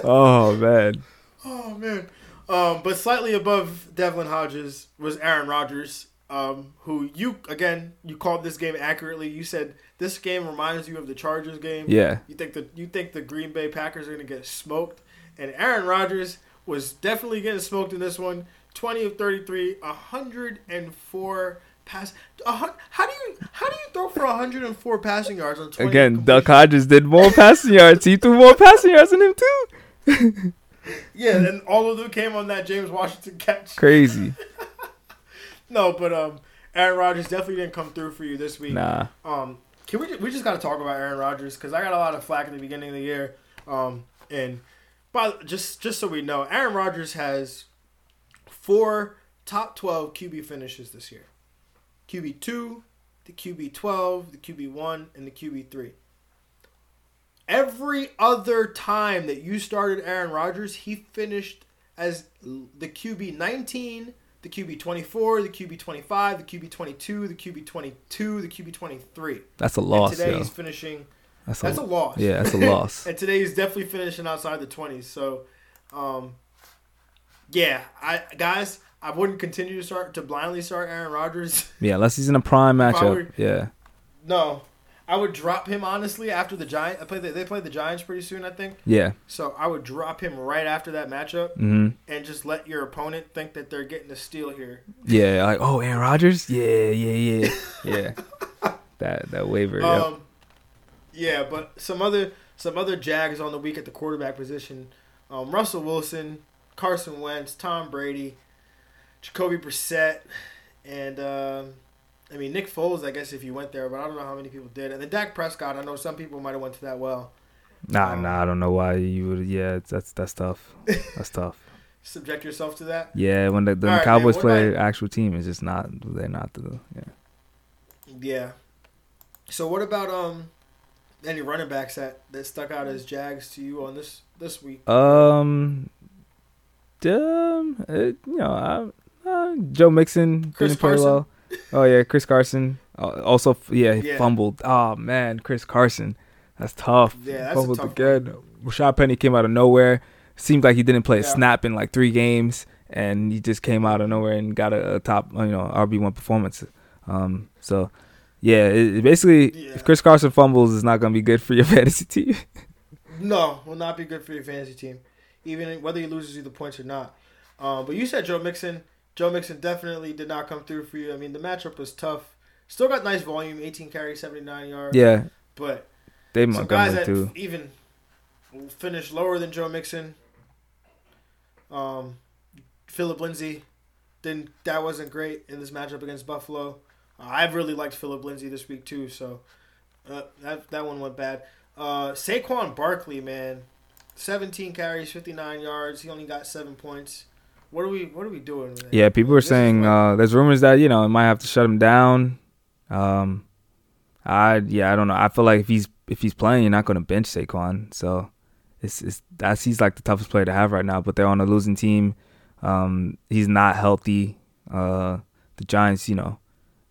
D: Oh man.
C: Oh man. Um, but slightly above Devlin Hodges was Aaron Rodgers, um, who you again you called this game accurately. You said this game reminds you of the Chargers game.
D: Yeah.
C: You think the you think the Green Bay Packers are gonna get smoked, and Aaron Rodgers was definitely getting smoked in this one. Twenty of thirty three, hundred and four pass. How do you how do you throw for hundred and four passing yards on twenty?
D: Again, Duck? Hodges did more passing yards. He threw more passing yards than him too.
C: Yeah, and all of them came on that James Washington catch.
D: Crazy.
C: No, but um, Aaron Rodgers definitely didn't come through for you this week.
D: Nah.
C: Um, can we we just got to talk about Aaron Rodgers because I got a lot of flack in the beginning of the year. Um, and but just just so we know, Aaron Rodgers has four top twelve QB finishes this year: QB two, the QB twelve, the QB one, and the QB three. Every other time that you started Aaron Rodgers, he finished as the QB 19, the QB 24, the QB 25, the QB 22, the QB 22, the QB 23.
D: That's a
C: And
D: loss,
C: today
D: yo.
C: he's finishing.
D: That's, a,
C: That's a loss.
D: Yeah, that's a loss.
C: And today he's definitely finishing outside the 20s. So, um, yeah, I guys, I wouldn't continue to start to blindly start Aaron Rodgers.
D: yeah, unless he's in a prime matchup.
C: were-
D: Yeah.
C: no, I would drop him honestly after the Giants. I play the, they play the Giants pretty soon, I think.
D: Yeah.
C: So I would drop him right after that matchup
D: hmm
C: and just let your opponent think that they're getting a steal here.
D: Yeah. Like, oh, Aaron Rodgers? Yeah, yeah, yeah. Yeah. that that waiver. yep.
C: Um, yeah, but some other some other Jags on the week at the quarterback position: um, Russell Wilson, Carson Wentz, Tom Brady, Jacoby Brissett, and um, I mean Nick Foles. I guess if you went there, but I don't know how many people did. And then Dak Prescott. I know some people might have went to that well.
D: Nah,
C: um,
D: nah. I don't know why you would. Yeah, it's- that's that's tough. That's tough.
C: Subject yourself to that.
D: Yeah, when the, the
C: right,
D: Cowboys
C: man,
D: play actual team, it's just not. They're not the. Yeah.
C: Yeah. So what about um any running backs that, that stuck out as Jags to you on this this week?
D: Um, um, it, you know, I, uh, Joe Mixon
C: Chris
D: didn't play
C: Carson?
D: well. Oh yeah, Chris Carson. Uh, also, yeah, he
C: Yeah.
D: fumbled. Oh man, Chris Carson, that's tough.
C: Yeah, that's
D: fumbled
C: tough
D: again. Rashaad Penny came out of nowhere. Seems like he didn't play a snap in like three games, and he just came out of nowhere and got a, a top, you know, RB one performance. Um, so yeah, it, it basically,
C: Yeah.
D: if Chris Carson fumbles, it's not gonna be good for your fantasy team.
C: No, will not be good for your fantasy team, even whether he loses you the points or not. Um, but you said Joe Mixon. Joe Mixon definitely did not come through for you. I mean, the matchup was tough. Still got nice volume, 18 carries, 79 yards.
D: yeah,
C: But
D: Dave
C: some guys
D: Montgomery
C: that
D: too.
C: even finished lower than Joe Mixon. Um, Philip Lindsay, didn't that wasn't great in this matchup against Buffalo. Uh, I've really liked Philip Lindsay this week too, so uh, that that one went bad. Uh, Saquon Barkley, man, 17 carries, 59 yards. He only got seven points. What are we What are we doing?
D: Yeah, people were
C: This
D: saying uh, there's rumors that you know it might have to shut him down. Um, I yeah, I don't know. I feel like if he's if he's playing, you're not going to bench Saquon. So it's it's that's he's like the toughest player to have right now. But they're on a losing team. Um, he's not healthy. Uh, the Giants, you know,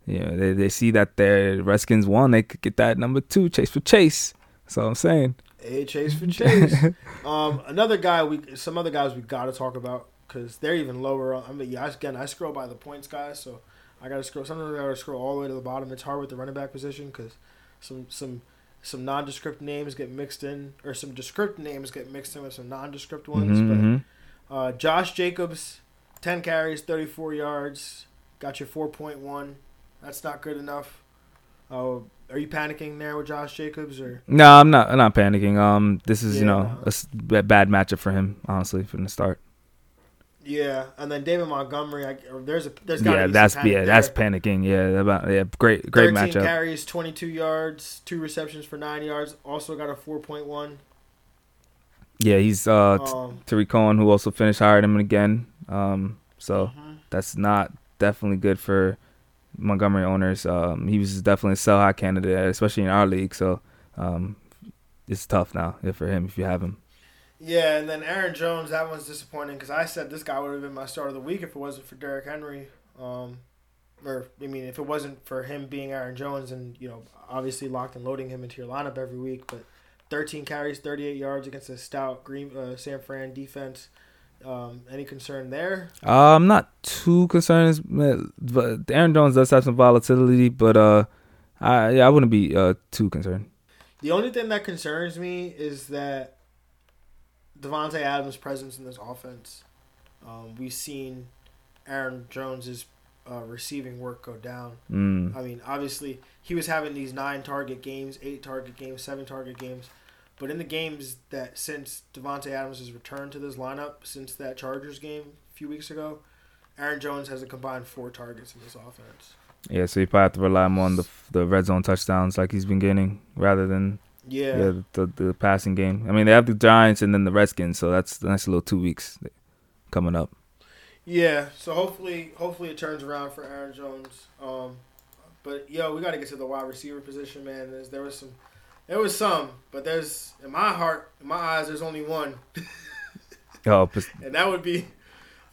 D: you know they they see that their Redskins won. They could get that number two chase for chase. That's all I'm saying.
C: A Chase for Chase. um, another guy we, some other guys we got to talk about because they're even lower. I mean, yeah, again, I scroll by the points guys, so I got to scroll. Sometimes I got to scroll all the way to the bottom. It's hard with the running back position because some some some nondescript names get mixed in, or some descript names get mixed in with some nondescript ones.
D: Mhm,
C: But uh, Josh Jacobs, ten carries, thirty four yards, got you four point one. That's not good enough. Uh, are you panicking there with Josh Jacobs or?
D: No, I'm not. I'm not panicking. Um, this is you know
C: no.
D: a bad matchup for him, honestly, from the start.
C: Yeah, and then David Montgomery. I, there's a there's got
D: Yeah,
C: be
D: that's yeah, that's panicking. Yeah, about yeah, great, great
C: 13
D: matchup.
C: carries, 22 yards, two receptions for nine yards. Also got a 4.1.
D: Yeah, he's uh
C: Um,
D: Tarik Cohen, who also finished higher than him again. Um, so
C: mhm.
D: that's not definitely good for Montgomery owners. Um, he was definitely a sell high candidate, especially in our league. So um, it's tough now yeah, for him if you have him.
C: Yeah, and then Aaron Jones. That one's disappointing because I said this guy would have been my start of the week if it wasn't for Derrick Henry. Um, or I mean, if it wasn't for him being Aaron Jones and you know obviously locked and loading him into your lineup every week, but 13 carries, 38 yards against a stout Green uh, San Fran defense. Um, any concern there?
D: Uh, I'm not too concerned, but Aaron Jones does have some volatility. But uh, I yeah, I wouldn't be uh too concerned.
C: The only thing that concerns me is that Davante Adams' presence in this offense. Um, we've seen Aaron Jones's uh, receiving work go down.
D: Mm.
C: I mean, obviously, he was having these nine target games, eight target games, seven target games. But in the games that since Davante Adams has returned to this lineup, since that Chargers game a few weeks ago, Aaron Jones has a combined four targets in this offense.
D: Yeah, so you probably have to rely more on the the red zone touchdowns like he's been getting rather than
C: Yeah.
D: yeah, the, the passing game. I mean, they have the Giants and then the Redskins, so that's the next little two weeks coming up.
C: Yeah, so hopefully, hopefully it turns around for Aaron Jones. Um, but yo, we got to get to the wide receiver position, man. There's, there was some, there was some, but there's in my heart, in my eyes, there's only one,
D: Oh,
C: and that would be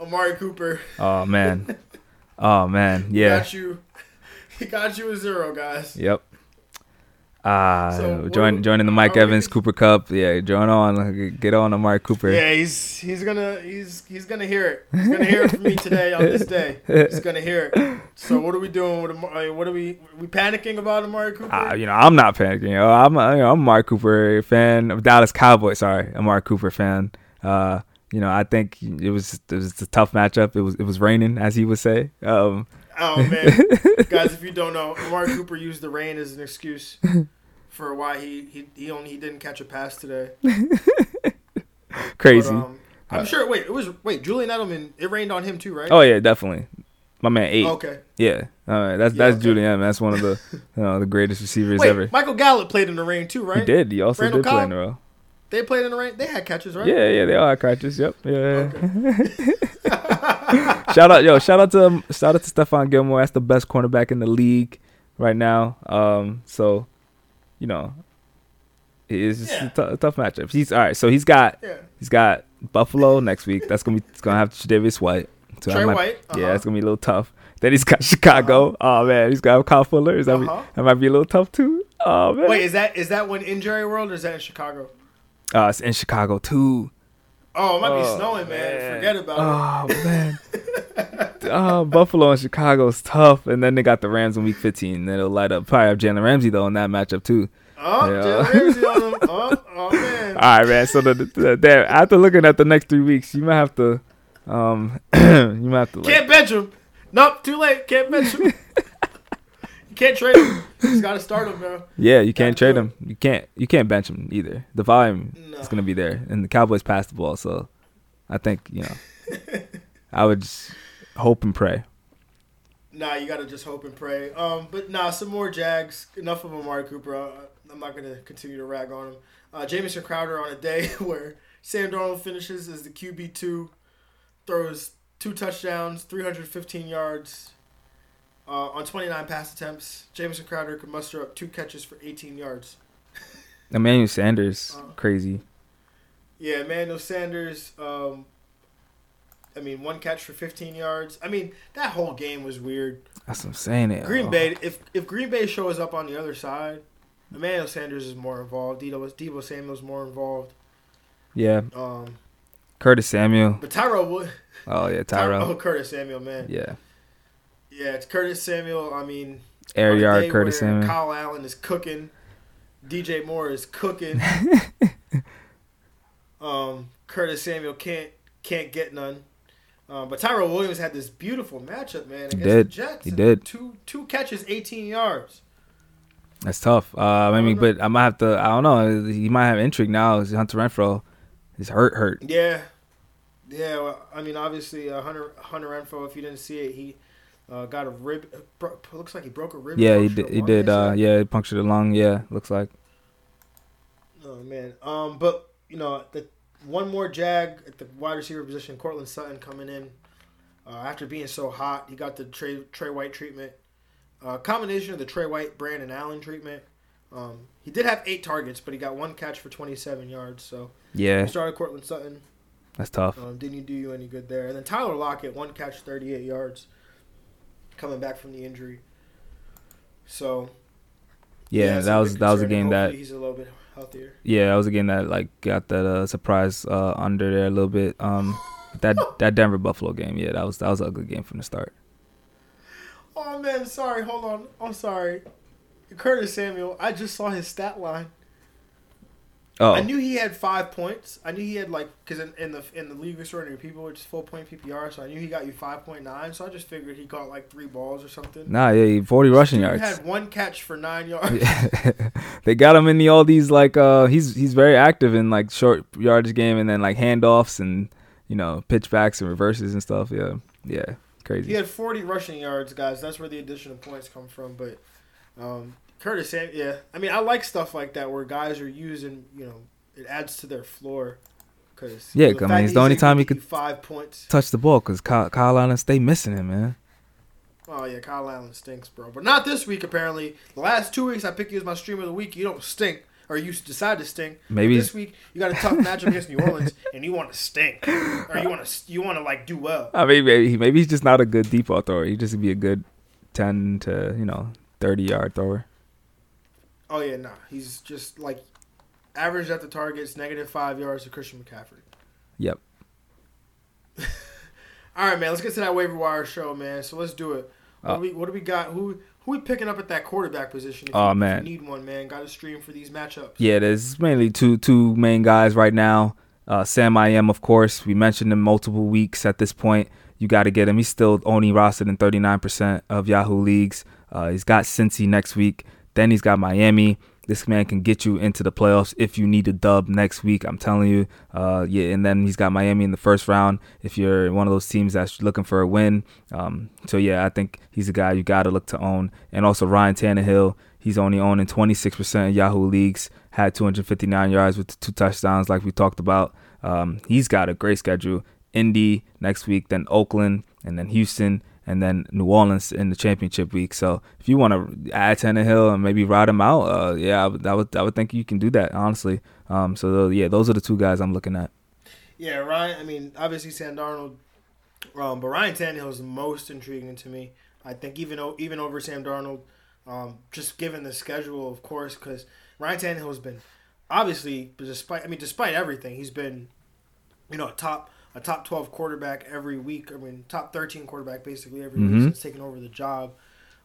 C: Amari Cooper.
D: oh man, oh man, Yeah.
C: He got you, he got you a zero, guys.
D: yep. Ah,
C: So
D: join joining the Mike Evans Cooper Cup. Yeah, join on, get on Amari Cooper.
C: Yeah, he's he's gonna he's he's gonna hear it. He's gonna hear it from me today on this day. He's gonna hear it. So what are we doing with Amari? What are we we panicking about Amari Cooper?
D: Ah, you know, I'm not panicking. You know, I'm a, you know, I'm a Amari Cooper fan, of Dallas Cowboys. Sorry, Amari Cooper fan. Uh, you know, I think it was it was a tough matchup. It was it was raining, as he would say. Um,
C: Oh man, guys! If you don't know, Amari Cooper used the rain as an excuse for why he he he only he didn't catch a pass today.
D: crazy.
C: But, um, I'm sure. Wait, it was wait. Julian Edelman. It rained on him too, right?
D: oh yeah, definitely. My man eight.
C: Okay.
D: Yeah, all right. That's
C: Yeah,
D: that's
C: okay.
D: Julian. That's one of the you know the greatest receivers
C: Wait,
D: ever.
C: Michael Gallup played in the rain too, right?
D: He did. He also
C: Randall
D: did play in the row.
C: They played in the rain. They had catches, right?
D: Yeah, yeah, they all had catches. Yep. Yeah.
C: Okay.
D: shout out, yo, shout out to shout out to Stephon Gilmore. That's the best cornerback in the league right now. Um, so, you know, it's just
C: Yeah.
D: a, tough matchup. He's all right. So he's got
C: yeah.
D: he's got Buffalo next week. That's gonna be it's gonna have Tre'Davious White. So
C: Trey
D: might-
C: White. Uh-huh.
D: Yeah, it's gonna be a little tough. Then he's got Chicago. Oh man, he's got Kyle Fuller. Is that,
C: Uh-huh.
D: that might be a little tough too. Oh man.
C: Wait, is that is that one in Jerry World or is that in Chicago?
D: Uh, it's in Chicago too.
C: Oh, it might be
D: Oh,
C: snowing, man.
D: man.
C: Forget about it.
D: Oh man. oh, Buffalo and Chicago is tough, and then they got the Rams in Week 15. Then it'll light up. Probably have Jalen Ramsey though in that matchup too.
C: Oh,
D: Yeah.
C: Jalen Ramsey on him. Oh, oh man.
D: All right, man. So the, the, the after looking at the next three weeks, you might have to, um, you might have to like,
C: Can't bench him. Nope, too late. Can't bench him. you can't trade him. He's gotta start him, bro.
D: yeah, you can't trade him. You can't, you can't bench him either. The volume
C: No.
D: is gonna be there, and the Cowboys passed the ball, so I think you know, I would just hope and pray.
C: Nah, you gotta just hope and pray. Um, but nah, some more Jags. Enough of Amari Cooper. Uh, I'm not gonna continue to rag on him. Uh, Jamison Crowder on a day where Sam Darnold finishes as the QB two, throws two touchdowns, 315 yards, uh, on 29 pass attempts. Jamison Crowder could muster up two catches for 18 yards.
D: Emmanuel Sanders,
C: Uh.
D: crazy.
C: Yeah, Emmanuel Sanders. Um, I mean, one catch for 15 yards. I mean, that whole game was weird.
D: That's what I'm saying. It
C: Green Bay, if if Green Bay shows up on the other side, Emmanuel Sanders is more involved. Deebo, Deebo Samuel's more involved.
D: Yeah,
C: Um,
D: Curtis Samuel.
C: but Tyrell Wood,
D: Oh yeah,
C: Tyrell, oh Curtis Samuel, man.
D: Yeah,
C: Yeah, it's Curtis Samuel. I mean,
D: air yard Curtis Samuel.
C: Kyle Allen is cooking. DJ Moore is cooking. um, Curtis Samuel can't can't get none. Um, but Tyrell Williams had this beautiful matchup, man, against the
D: did.
C: Jets.
D: He did.
C: Two two catches, 18 yards.
D: That's tough. Uh, I mean,
C: know.
D: but I might have to. I don't know. He might have intrigue now. Hunter Renfrow is hurt. Hurt.
C: Yeah, yeah. Well, I mean, obviously, uh, Hunter Hunter Renfrow. If you didn't see it, he uh, got a rib. Bro- looks like he broke a rib.
D: Yeah, he did. He did. Uh, yeah, he punctured a lung. Yeah, looks like.
C: Oh man. Um, but you know, the one more jag at the wide receiver position, Courtland Sutton coming in. Uh, after being so hot, he got the Trey Trey White treatment. Uh, combination of the Trey White, Brandon Allen treatment. Um, he did have eight targets, but he got one catch for 27 yards. So
D: Yeah,
C: he started Courtland Sutton.
D: that's tough.
C: Um, didn't do you any good there. And then Tyler Lockett, one catch, 38 yards, coming back from the injury. So
D: Yeah,
C: it's
D: that was that was a game that
C: he's a little bit healthier.
D: yeah that was a game that like got that uh, surprise uh, under there a little bit. Um, that that Denver Buffalo game. Yeah, that was that was a good game from the start.
C: Oh man, sorry. Hold on. I'm sorry. Curtis Samuel. I just saw his stat line.
D: Oh,
C: I knew he had five points. I knew he had like because in, in the in the league extraordinary people, which is full point PPR. So I knew he got you five point nine. So I just figured he caught like three balls or something.
D: nah, yeah, he- forty rushing
C: Dude
D: yards.
C: had one catch for nine yards.
D: they got him in the all these like uh he's he's very active in like short yardage game and then like handoffs and you know pitchbacks and reverses and stuff. Yeah, yeah, crazy.
C: He had 40 rushing yards, guys. That's where the additional points come from. But um, Curtis, Sam, yeah. I mean, I like stuff like that where guys are using, you know, it adds to their floor. Cause
D: Yeah, I mean, it's the only time he
C: you
D: could-
C: five points.
D: Touch the ball because Kyle, Kyle Allen stay missing him, man.
C: Oh yeah, Kyle Allen stinks, bro. But not this week. Apparently, the last two weeks I picked you as my stream of the week. You don't stink, or you decide to stink.
D: Maybe
C: this week you got a tough matchup against New Orleans, and you want to stink, or you want to you want to like do well.
D: I mean, maybe maybe he's just not a good deep ball thrower. He just be a good ten to you know thirty yard thrower.
C: Oh yeah, nah. He's just like average at the targets, negative five yards to Christian McCaffrey.
D: Yep.
C: All right, man. Let's get to that waiver wire show, man. So let's do it. What,
D: Uh,
C: do, we, what do we got? Who who we picking up at that quarterback position? If
D: Oh,
C: you, if
D: man.
C: you need one, man. Got to stream for these matchups.
D: Yeah, there's mainly two two main guys right now. Uh, Sam I am, of course. We mentioned him multiple weeks at this point. You got to get him. He's still only rostered in 39% of Yahoo leagues. Uh, he's got Cincy next week. Then he's got Miami. This man can get you into the playoffs if you need a dub next week. I'm telling you. Uh, yeah, and then he's got Miami in the first round if you're one of those teams that's looking for a win. Um, so yeah, I think he's a guy you got to look to own. And also Ryan Tannehill. He's only owning 26% of Yahoo leagues. Had 259 yards with two touchdowns, like we talked about. Um, he's got a great schedule. Indy next week, then Oakland, and then Houston, and then New Orleans in the championship week. So if you want to add Tannehill and maybe ride him out, uh, yeah, I would, I would, I would think you can do that honestly. Um, so yeah, those are the two guys I'm looking at.
C: Yeah, Ryan. I mean, obviously Sam Darnold, um, but Ryan Tannehill is most intriguing to me. I think even even over Sam Darnold, um, just given the schedule, of course, because Ryan Tannehill has been obviously, despite I mean, despite everything, he's been, you know, a top a top twelve quarterback every week. I mean, top thirteen quarterback basically every
D: mm-hmm.
C: week since taking over the job.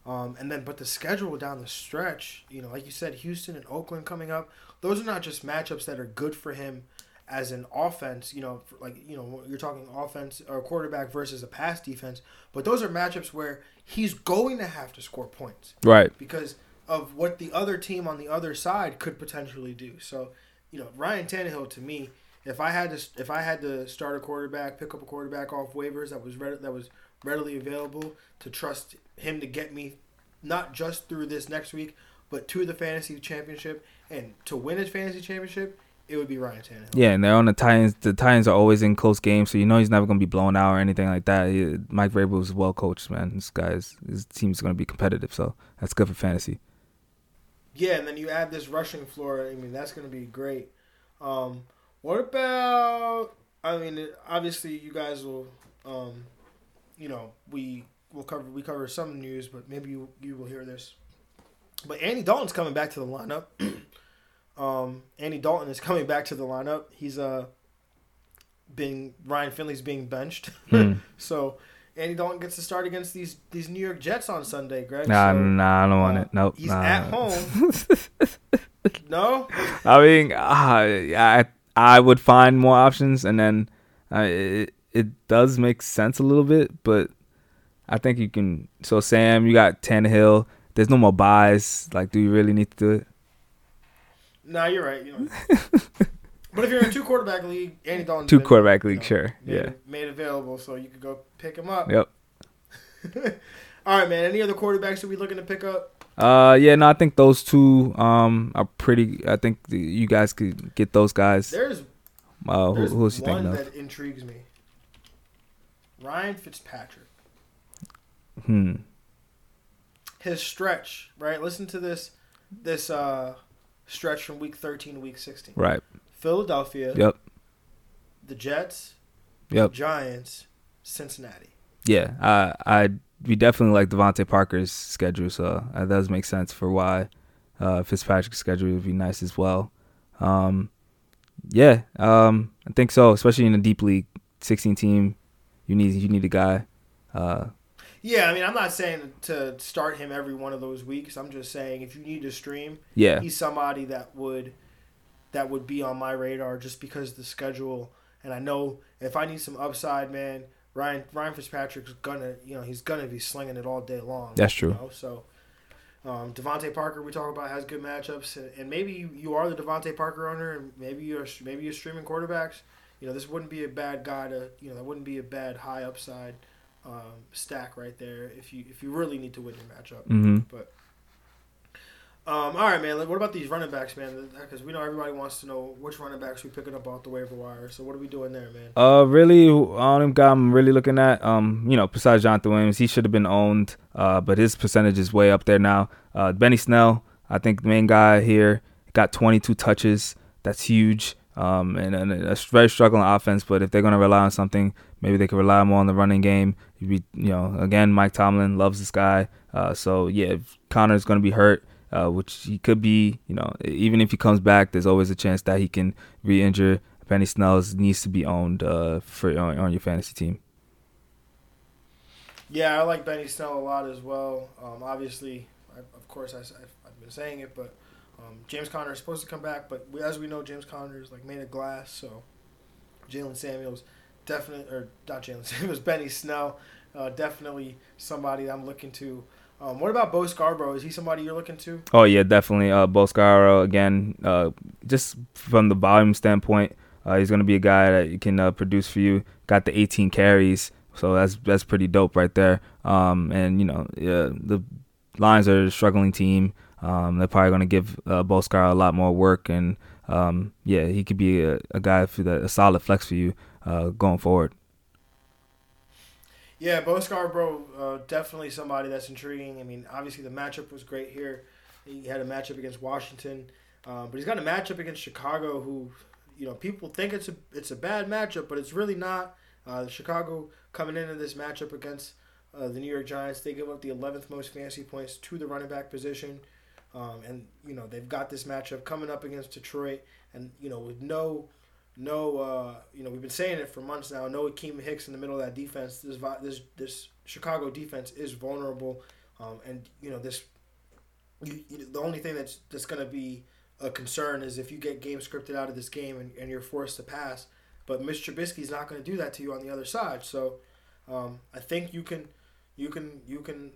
C: Um, and then, but the schedule down the stretch, you know, like you said, Houston and Oakland coming up. Those are not just matchups that are good for him as an offense, you know, like you know, you're talking offense or quarterback versus a pass defense, but those are matchups where he's going to have to score points
D: Right.
C: because of what the other team on the other side could potentially do. So, you know, Ryan Tannehill to me, if I had to if I had to start a quarterback, pick up a quarterback off waivers that was read, that was readily available to trust him to get me not just through this next week, but to the fantasy championship and to win a fantasy championship, it would be Ryan Tannehill.
D: Yeah, and they're on the Titans. The Titans are always in close games, so you know he's never going to be blown out or anything like that. He, Mike Vrabel is well coached, man. This guy's his team's going to be competitive, so that's good for fantasy.
C: Yeah, and then you add this rushing floor. I mean, that's going to be great. Um, what about? I mean, obviously, you guys will. Um, you know, we will cover we cover some news, but maybe you you will hear this. But Andy Dalton's coming back to the lineup. um, Andy Dalton is coming back to the lineup. He's uh being Ryan Finley's being benched.
D: Hmm.
C: so Andy Dalton gets to start against these these New York Jets on Sunday, Greg.
D: Nah,
C: so,
D: nah, I don't want
C: uh,
D: it. Nope.
C: He's
D: nah.
C: at home. no?
D: I mean, ah, I I would find more options, and then uh, it it does make sense a little bit, but I think you can. So Sam, you got Tannehill. There's no more buys. Like, do you really need to do it?
C: No, you're right. You know. but if you're in two quarterback league, Andy Dalton
D: Two quarterback league, sure.
C: made,
D: Yeah.
C: made available, so you could go pick him up.
D: Yep.
C: All right, man. Any other quarterbacks that we looking to pick up?
D: Uh, yeah, no, I think those two um are pretty. I think the, you guys could get those guys.
C: There's
D: Uh,
C: there's
D: who else you
C: one
D: of?
C: that intrigues me. Ryan Fitzpatrick.
D: Hmm.
C: His stretch, right? Listen to this this uh stretch from week 13 to week 16.
D: Right.
C: Philadelphia,
D: Yep.
C: the Jets,
D: Yep.
C: Giants, Cincinnati.
D: Yeah. I I we definitely like DeVante Parker's schedule, so that does make sense for why uh, Fitzpatrick's schedule would be nice as well. Um, yeah. Um, I think so, especially in a deep league, 16 team. You need you need a guy. Uh,
C: Yeah, I mean, I'm not saying to start him every one of those weeks. I'm just saying if you need to stream,
D: yeah.
C: he's somebody that would that would be on my radar just because of the schedule. And I know if I need some upside, man, Ryan Ryan Fitzpatrick's gonna you know he's gonna be slinging it all day long.
D: That's true.
C: You know? So um, DeVante Parker we talk about has good matchups, and, and maybe you, you are the DeVante Parker owner, and maybe you're maybe you're streaming quarterbacks. You know this wouldn't be a bad guy to you know that wouldn't be a bad high upside um, stack right there if you if you really need to win your matchup.
D: hmm
C: Um, all right, man. What about these running backs, man? Because we know everybody wants to know which running backs we picking up off the waiver wire. So what are we doing there, man?
D: Uh, really, only guy I'm really looking at, um, you know, besides Jonathan Williams, he should have been owned, uh, but his percentage is way up there now. Uh, Benny Snell, I think the main guy here, got 22 touches. That's huge. Um, and, and a very struggling offense, but if they're going to rely on something, maybe they could rely more on the running game. You know, again, Mike Tomlin loves this guy. Uh, so yeah, Connor's going to be hurt, uh, which he could be, you know, even if he comes back, there's always a chance that he can re-injure. Benny Snells needs to be owned uh, for on, on your fantasy team.
C: Yeah, I like Benny Snell a lot as well. Um, obviously, I, of course, I, have been saying it, but um, James Conner is supposed to come back. But we, as we know, James Conner is like made of glass. So Jaylen Samuels, definitely, or not Jaylen Samuels, Benny Snell, uh, definitely somebody I'm looking to. Um, what about Bo Scarborough? Is he somebody you're looking to?
D: Oh yeah, definitely. Uh, Bo Scarborough again. Uh, just from the volume standpoint, uh, he's gonna be a guy that you can uh, produce for you. Got the 18 carries, so that's that's pretty dope right there. Um, and you know, yeah, the Lions are a struggling team. Um, they're probably gonna give uh, Bo Scarborough a lot more work, and um, yeah, he could be a, a guy for the, a solid flex for you uh, going forward.
C: Yeah, Bo Scarborough, uh, definitely somebody that's intriguing. I mean, obviously the matchup was great here. He had a matchup against Washington, uh, but he's got a matchup against Chicago, who, you know, people think it's a it's a bad matchup, but it's really not. Uh, Chicago coming into this matchup against uh, the New York Giants, they give up the 11th most fantasy points to the running back position, um, and you know they've got this matchup coming up against Detroit, and you know with no no, uh, you know, we've been saying it for months now. No Akiem Hicks in the middle of that defense. This this this Chicago defense is vulnerable, um, and you know this. You, you, the only thing that's that's going to be a concern is if you get game scripted out of this game and, and you're forced to pass. But Mr. Mitch Trubisky's not going to do that to you on the other side. So um, I think you can, you can, you can,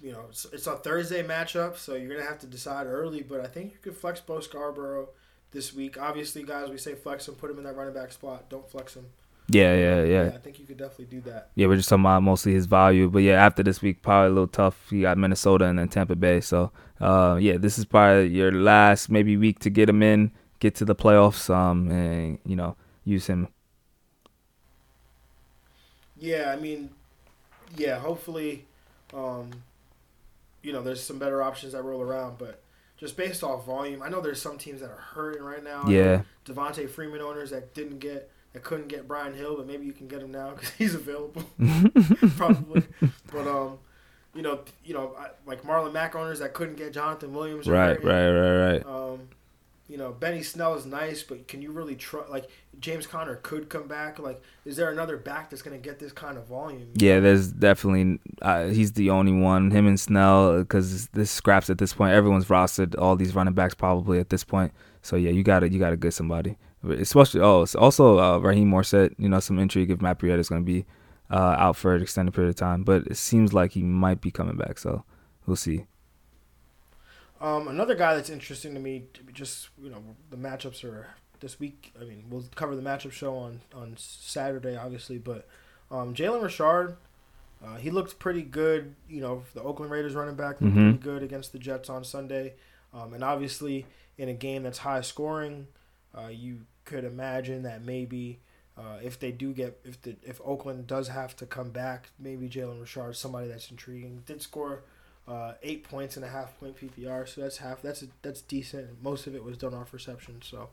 C: you know, it's, it's a Thursday matchup, so you're going to have to decide early. But I think you could flex Bo Scarborough this week. Obviously, guys, we say flex him, put him in that running back spot. Don't flex him.
D: Yeah, yeah, yeah.
C: Yeah, I think you could definitely do that.
D: Yeah, we're just talking about mostly his value. But yeah, after this week, probably a little tough. You got Minnesota and then Tampa Bay. So uh, yeah, this is probably your last maybe week to get him in, get to the playoffs, um, and you know use him.
C: Yeah, I mean, yeah. Hopefully, um, you know, there's some better options that roll around, but just based off volume, I know there's some teams that are hurting right now.
D: Yeah,
C: Devonta Freeman owners that didn't get that couldn't get Brian Hill, but maybe you can get him now because he's available, probably. But um, you know, you know, like Marlon Mack owners that couldn't get Jonathan Williams.
D: Right, right, right, right.
C: Um, you know, Benny Snell is nice, but can you really trust? Like James Conner could come back. Like, is there another back that's going to get this kind of volume?
D: Yeah, there's definitely uh, he's the only one. Him and Snell, because this scraps at this point. Everyone's rostered all these running backs probably at this point. So yeah, you got to you got to get somebody. Especially oh, it's also uh, Raheem Mostert. You know, some intrigue if Matt Breida is going to be uh, out for an extended period of time, but it seems like he might be coming back. So we'll see.
C: Um, another guy that's interesting to me, just you know, the matchups are this week. I mean, we'll cover the matchup show on on Saturday, obviously, but um, Jalen Richard, uh, he looked pretty good. You know, the Oakland Raiders running back looked
D: Mhm.
C: pretty good against the Jets on Sunday, um, and obviously in a game that's high scoring, uh, you could imagine that maybe. Uh, if they do get if the if Oakland does have to come back, maybe Jalen Richard, is somebody that's intriguing. Did score uh, eight points and a half point PPR, so that's half. That's that's decent. Most of it was done off reception. So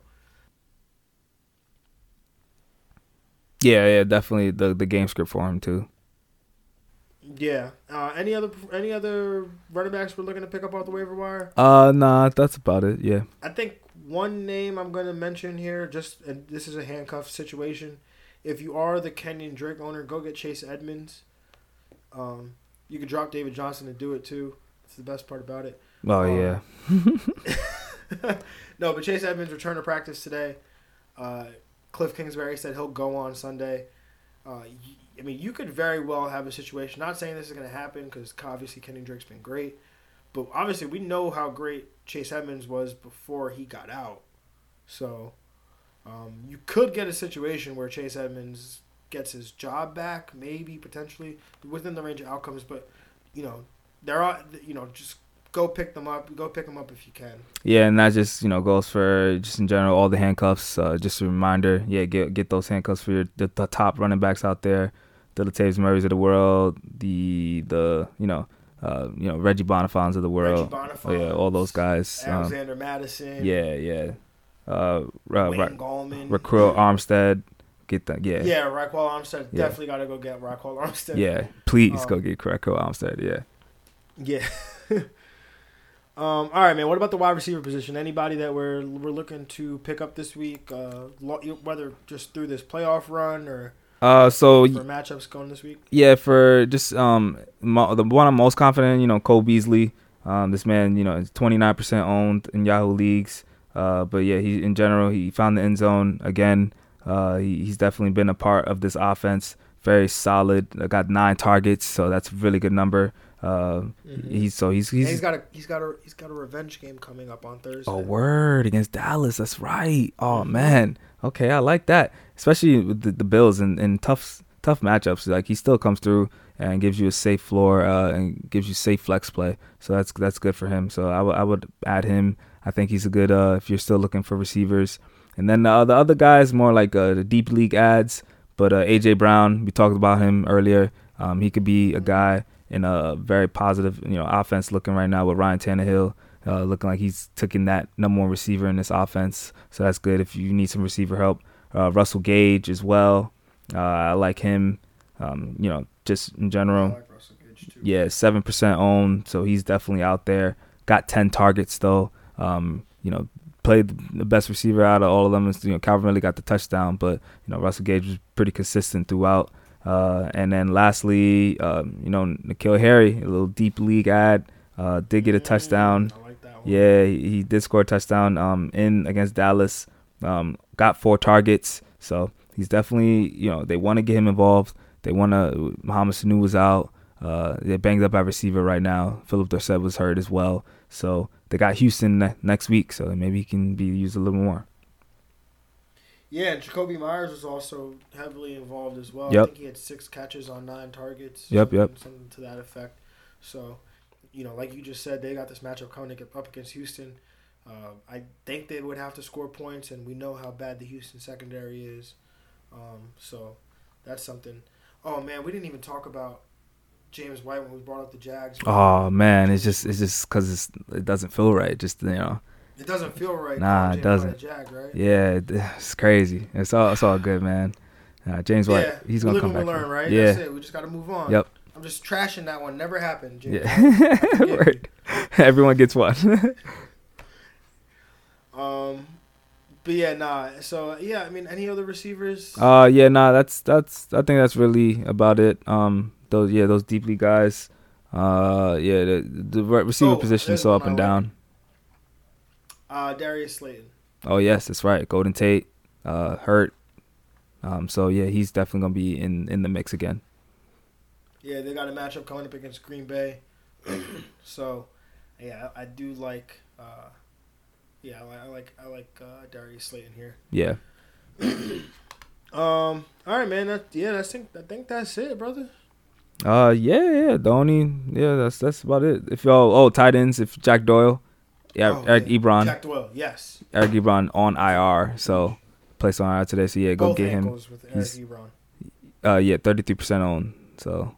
D: Yeah, yeah, definitely the the game script for him too.
C: yeah. Uh, any other any other running backs we're looking to pick up off the waiver wire?
D: Uh, nah, that's about it. Yeah.
C: I think one name I'm going to mention here, just and this is a handcuff situation. If you are the Kenyan Drake owner, go get Chase Edmonds. Um, you could drop David Johnson to do it too. That's the best part about it.
D: Oh
C: Um,
D: yeah.
C: no, but Chase Edmonds returned to practice today. Uh, Cliff Kingsbury said he'll go on Sunday. Uh, I mean, you could very well have a situation. Not saying this is going to happen because obviously Kenny Drake's been great, but obviously we know how great Chase Edmonds was before he got out. So um, you could get a situation where Chase Edmonds gets his job back, maybe potentially within the range of outcomes. But you know, there are you know just go pick them up. Go pick them up if you can.
D: Yeah, and that just you know goes for just in general all the handcuffs. Uh, just a reminder, yeah, get get those handcuffs for your the, the top running backs out there, the Latavius Murray's of the world, the the you know uh, you know Reggie Bonnafon of the world,
C: Reggie
D: oh, yeah, all those guys. Um,
C: Alexander Mattison.
D: yeah, yeah. Uh, uh,
C: Wayne
D: Ra-
C: Gallman.
D: Ryquell Armstead, get that. Yeah,
C: Yeah, Ryquell Armstead.
D: Yeah.
C: Definitely got to go get Ryquell Armstead.
D: yeah. Please
C: Um,
D: go get Ryquell Armstead. Yeah.
C: Yeah. um, all right, man. What about the wide receiver position? Anybody that we're we're looking to pick up this week, uh, lo- whether just through this playoff run or
D: Uh, so
C: for matchups going this week?
D: Yeah, for just um mo- the one I'm most confident, in, you know, Cole Beasley. Um, this man, you know, is 29% owned in Yahoo leagues. Uh, but yeah, he in general he found the end zone again. Uh, he, he's definitely been a part of this offense. Very solid. Uh, got nine targets, so that's a really good number. Uh,
C: Mhm.
D: he's so he's he's,
C: he's got a he's got a he's got a revenge game coming up on Thursday.
D: Oh, word against Dallas. That's right. Oh man. Okay, I like that. Especially with the, the Bills and, and tough tough matchups. Like he still comes through and gives you a safe floor uh, and gives you safe flex play. So that's that's good for him. So I would I would add him. I think he's a good uh, if you're still looking for receivers. And then uh, the other guys more like uh, the deep league ads. But uh, AJ Brown, we talked about him earlier. Um, he could be a guy in a very positive, you know, offense looking right now with Ryan Tannehill. Uh, looking like he's taking that number one receiver in this offense, so that's good if you need some receiver help. Uh, Russell Gage as well, uh, I like him. Um, you know, just in
C: I
D: general,
C: like Russell Gage too.
D: yeah, seven percent owned, so he's definitely out there. Got ten targets though. Um, you know, played the best receiver out of all of them. Is, you know, Calvin really got the touchdown, but you know Russell Gage was pretty consistent throughout. Uh, and then lastly, um, you know, N'Keal Harry, a little deep league ad, uh, did get a
C: Mm,
D: touchdown.
C: I like that one.
D: Yeah, he, he did score a touchdown um, in against Dallas. Um, got four targets, so he's definitely you know they want to get him involved. They want to. Mohamed Sanu was out. Uh, they're banged up at receiver right now. Phillip Dorsett was hurt as well. So they got Houston ne- next week, so maybe he can be used a little more.
C: Yeah, and Jakobi Meyers was also heavily involved as well. I think he had six catches on nine targets.
D: Yep, yep.
C: Something to that effect. So, you know, like you just said, they got this matchup coming up against Houston. Uh, I think they would have to score points, and we know how bad the Houston secondary is. Um, so that's something. Oh man, we didn't even talk about James White when we brought up the Jags.
D: Oh man, it's just it's just because it doesn't feel right. Just you know,
C: It doesn't feel right.
D: Nah, it
C: James
D: doesn't.
C: Jag, right?
D: yeah, it's crazy. It's all it's all good, man. Uh, James White,
C: yeah,
D: he's gonna come back.
C: learn, right?
D: Yeah.
C: That's it. We just got to move on.
D: Yep.
C: I'm just trashing that one. Never happened. Jimmy.
D: Yeah. Everyone gets one.
C: Um, but yeah, nah. So yeah, I mean, any other receivers?
D: uh yeah, nah, that's that's I think that's really about it. Um those yeah, those deeply guys. Uh yeah, the the re- receiver
C: Oh,
D: position is so up and
C: like.
D: down.
C: Uh, Darius Slayton.
D: Oh yes, that's right. Golden Tate, uh hurt. Um so yeah, he's definitely going to be in in the mix again.
C: Yeah, they got a matchup coming up against Green Bay. so, yeah, I, I do like. Uh, yeah, I like I like, I like uh, Darius Slayton here.
D: Yeah.
C: Um. All right, man. That, yeah, I think I think that's it, brother.
D: Uh yeah, yeah, the only yeah, that's that's about it. If y'all oh tight ends, if Jack Doyle, yeah,
C: Oh,
D: Eric
C: yeah.
D: Ebron,
C: Jack Doyle. Yes.
D: Eric Ebron on IR, so placed on IR today. So yeah, go
C: Both
D: get him.
C: with Eric
D: He's-
C: Ebron.
D: Uh, yeah, thirty three percent on. So,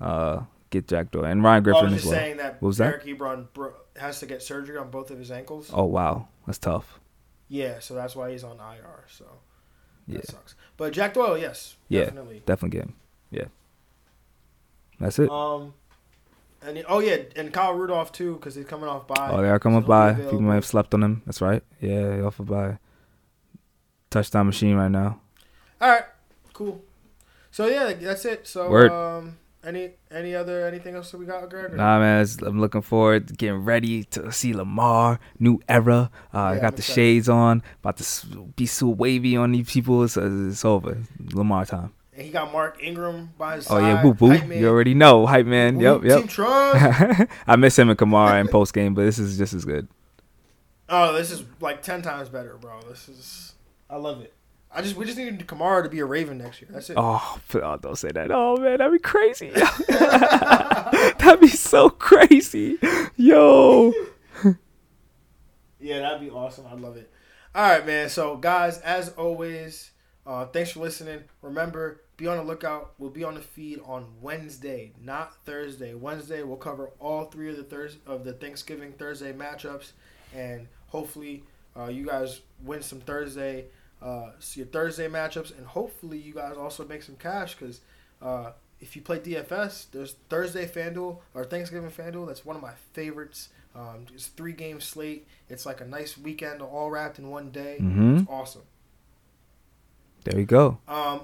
D: uh, get Jack Doyle and Ryan
C: I
D: Griffin
C: was
D: as well.
C: saying that,
D: What was that?
C: Eric Ebron bro- has to get surgery on both of his ankles.
D: Oh wow, that's tough.
C: Yeah, so that's why he's on IR. So that
D: Yeah,
C: sucks. But Jack Doyle, yes,
D: Yeah.
C: definitely.
D: definitely get him. Yeah, that's it.
C: Um, and he- oh yeah, and Kyle Rudolph too, because he's coming off by.
D: Oh, they are coming
C: so
D: by. People might have slept on him. That's right. Yeah, he off of by touchdown machine right now.
C: All right, cool. So yeah, that's it. So
D: Word.
C: um, any any other anything else that we got, Greg?
D: Nah, man, I'm looking forward to getting ready to see Lamar, new era. Uh, I got
C: I'm
D: the
C: excited.
D: shades on, about to be so wavy on these people. It's, it's over. Lamar time.
C: And he got Mark Ingram by his
D: Oh
C: side.
D: yeah, boo boo.
C: Hype.
D: You already know, hype man.
C: Whoop,
D: Yep, yep. I miss him and Kamara in post game, but this is just as good.
C: oh, this is like ten times better, bro. This is I love it. I just we just need Kamara to be a Raven next year. That's it.
D: Oh, oh, don't say that. Oh man, that'd be crazy. that'd be so crazy, yo.
C: Yeah, that'd be awesome. I'd love it. All right, man. So, guys, as always, uh, thanks for listening. Remember, be on the lookout. We'll be on the feed on Wednesday, not Thursday. Wednesday, we'll cover all three of the Thurs of the Thanksgiving Thursday matchups, and hopefully, uh, you guys win some Thursday, uh, your Thursday matchups, and hopefully, you guys also make some cash because. Uh, if you play DFS, there's Thursday FanDuel or Thanksgiving FanDuel. That's one of my favorites. Um, it's three game slate. It's like a nice weekend all wrapped in one day.
D: Mhm.
C: It's awesome.
D: There we go.
C: Um,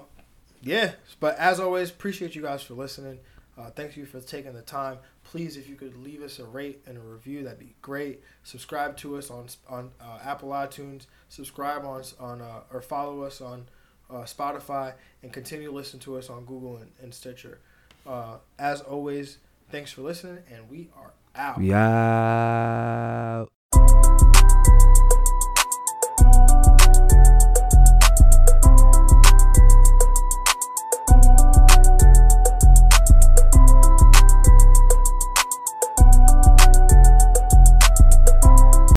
C: yeah, but as always, appreciate you guys for listening. Uh, thank you for taking the time. Please, if you could leave us a rate and a review, that'd be great. Subscribe to us on on uh, Apple iTunes. Subscribe on on uh, or follow us on uh, Spotify, and continue to listen to us on Google and, and Stitcher. Uh, as always, thanks for listening, and we are out.
D: Out.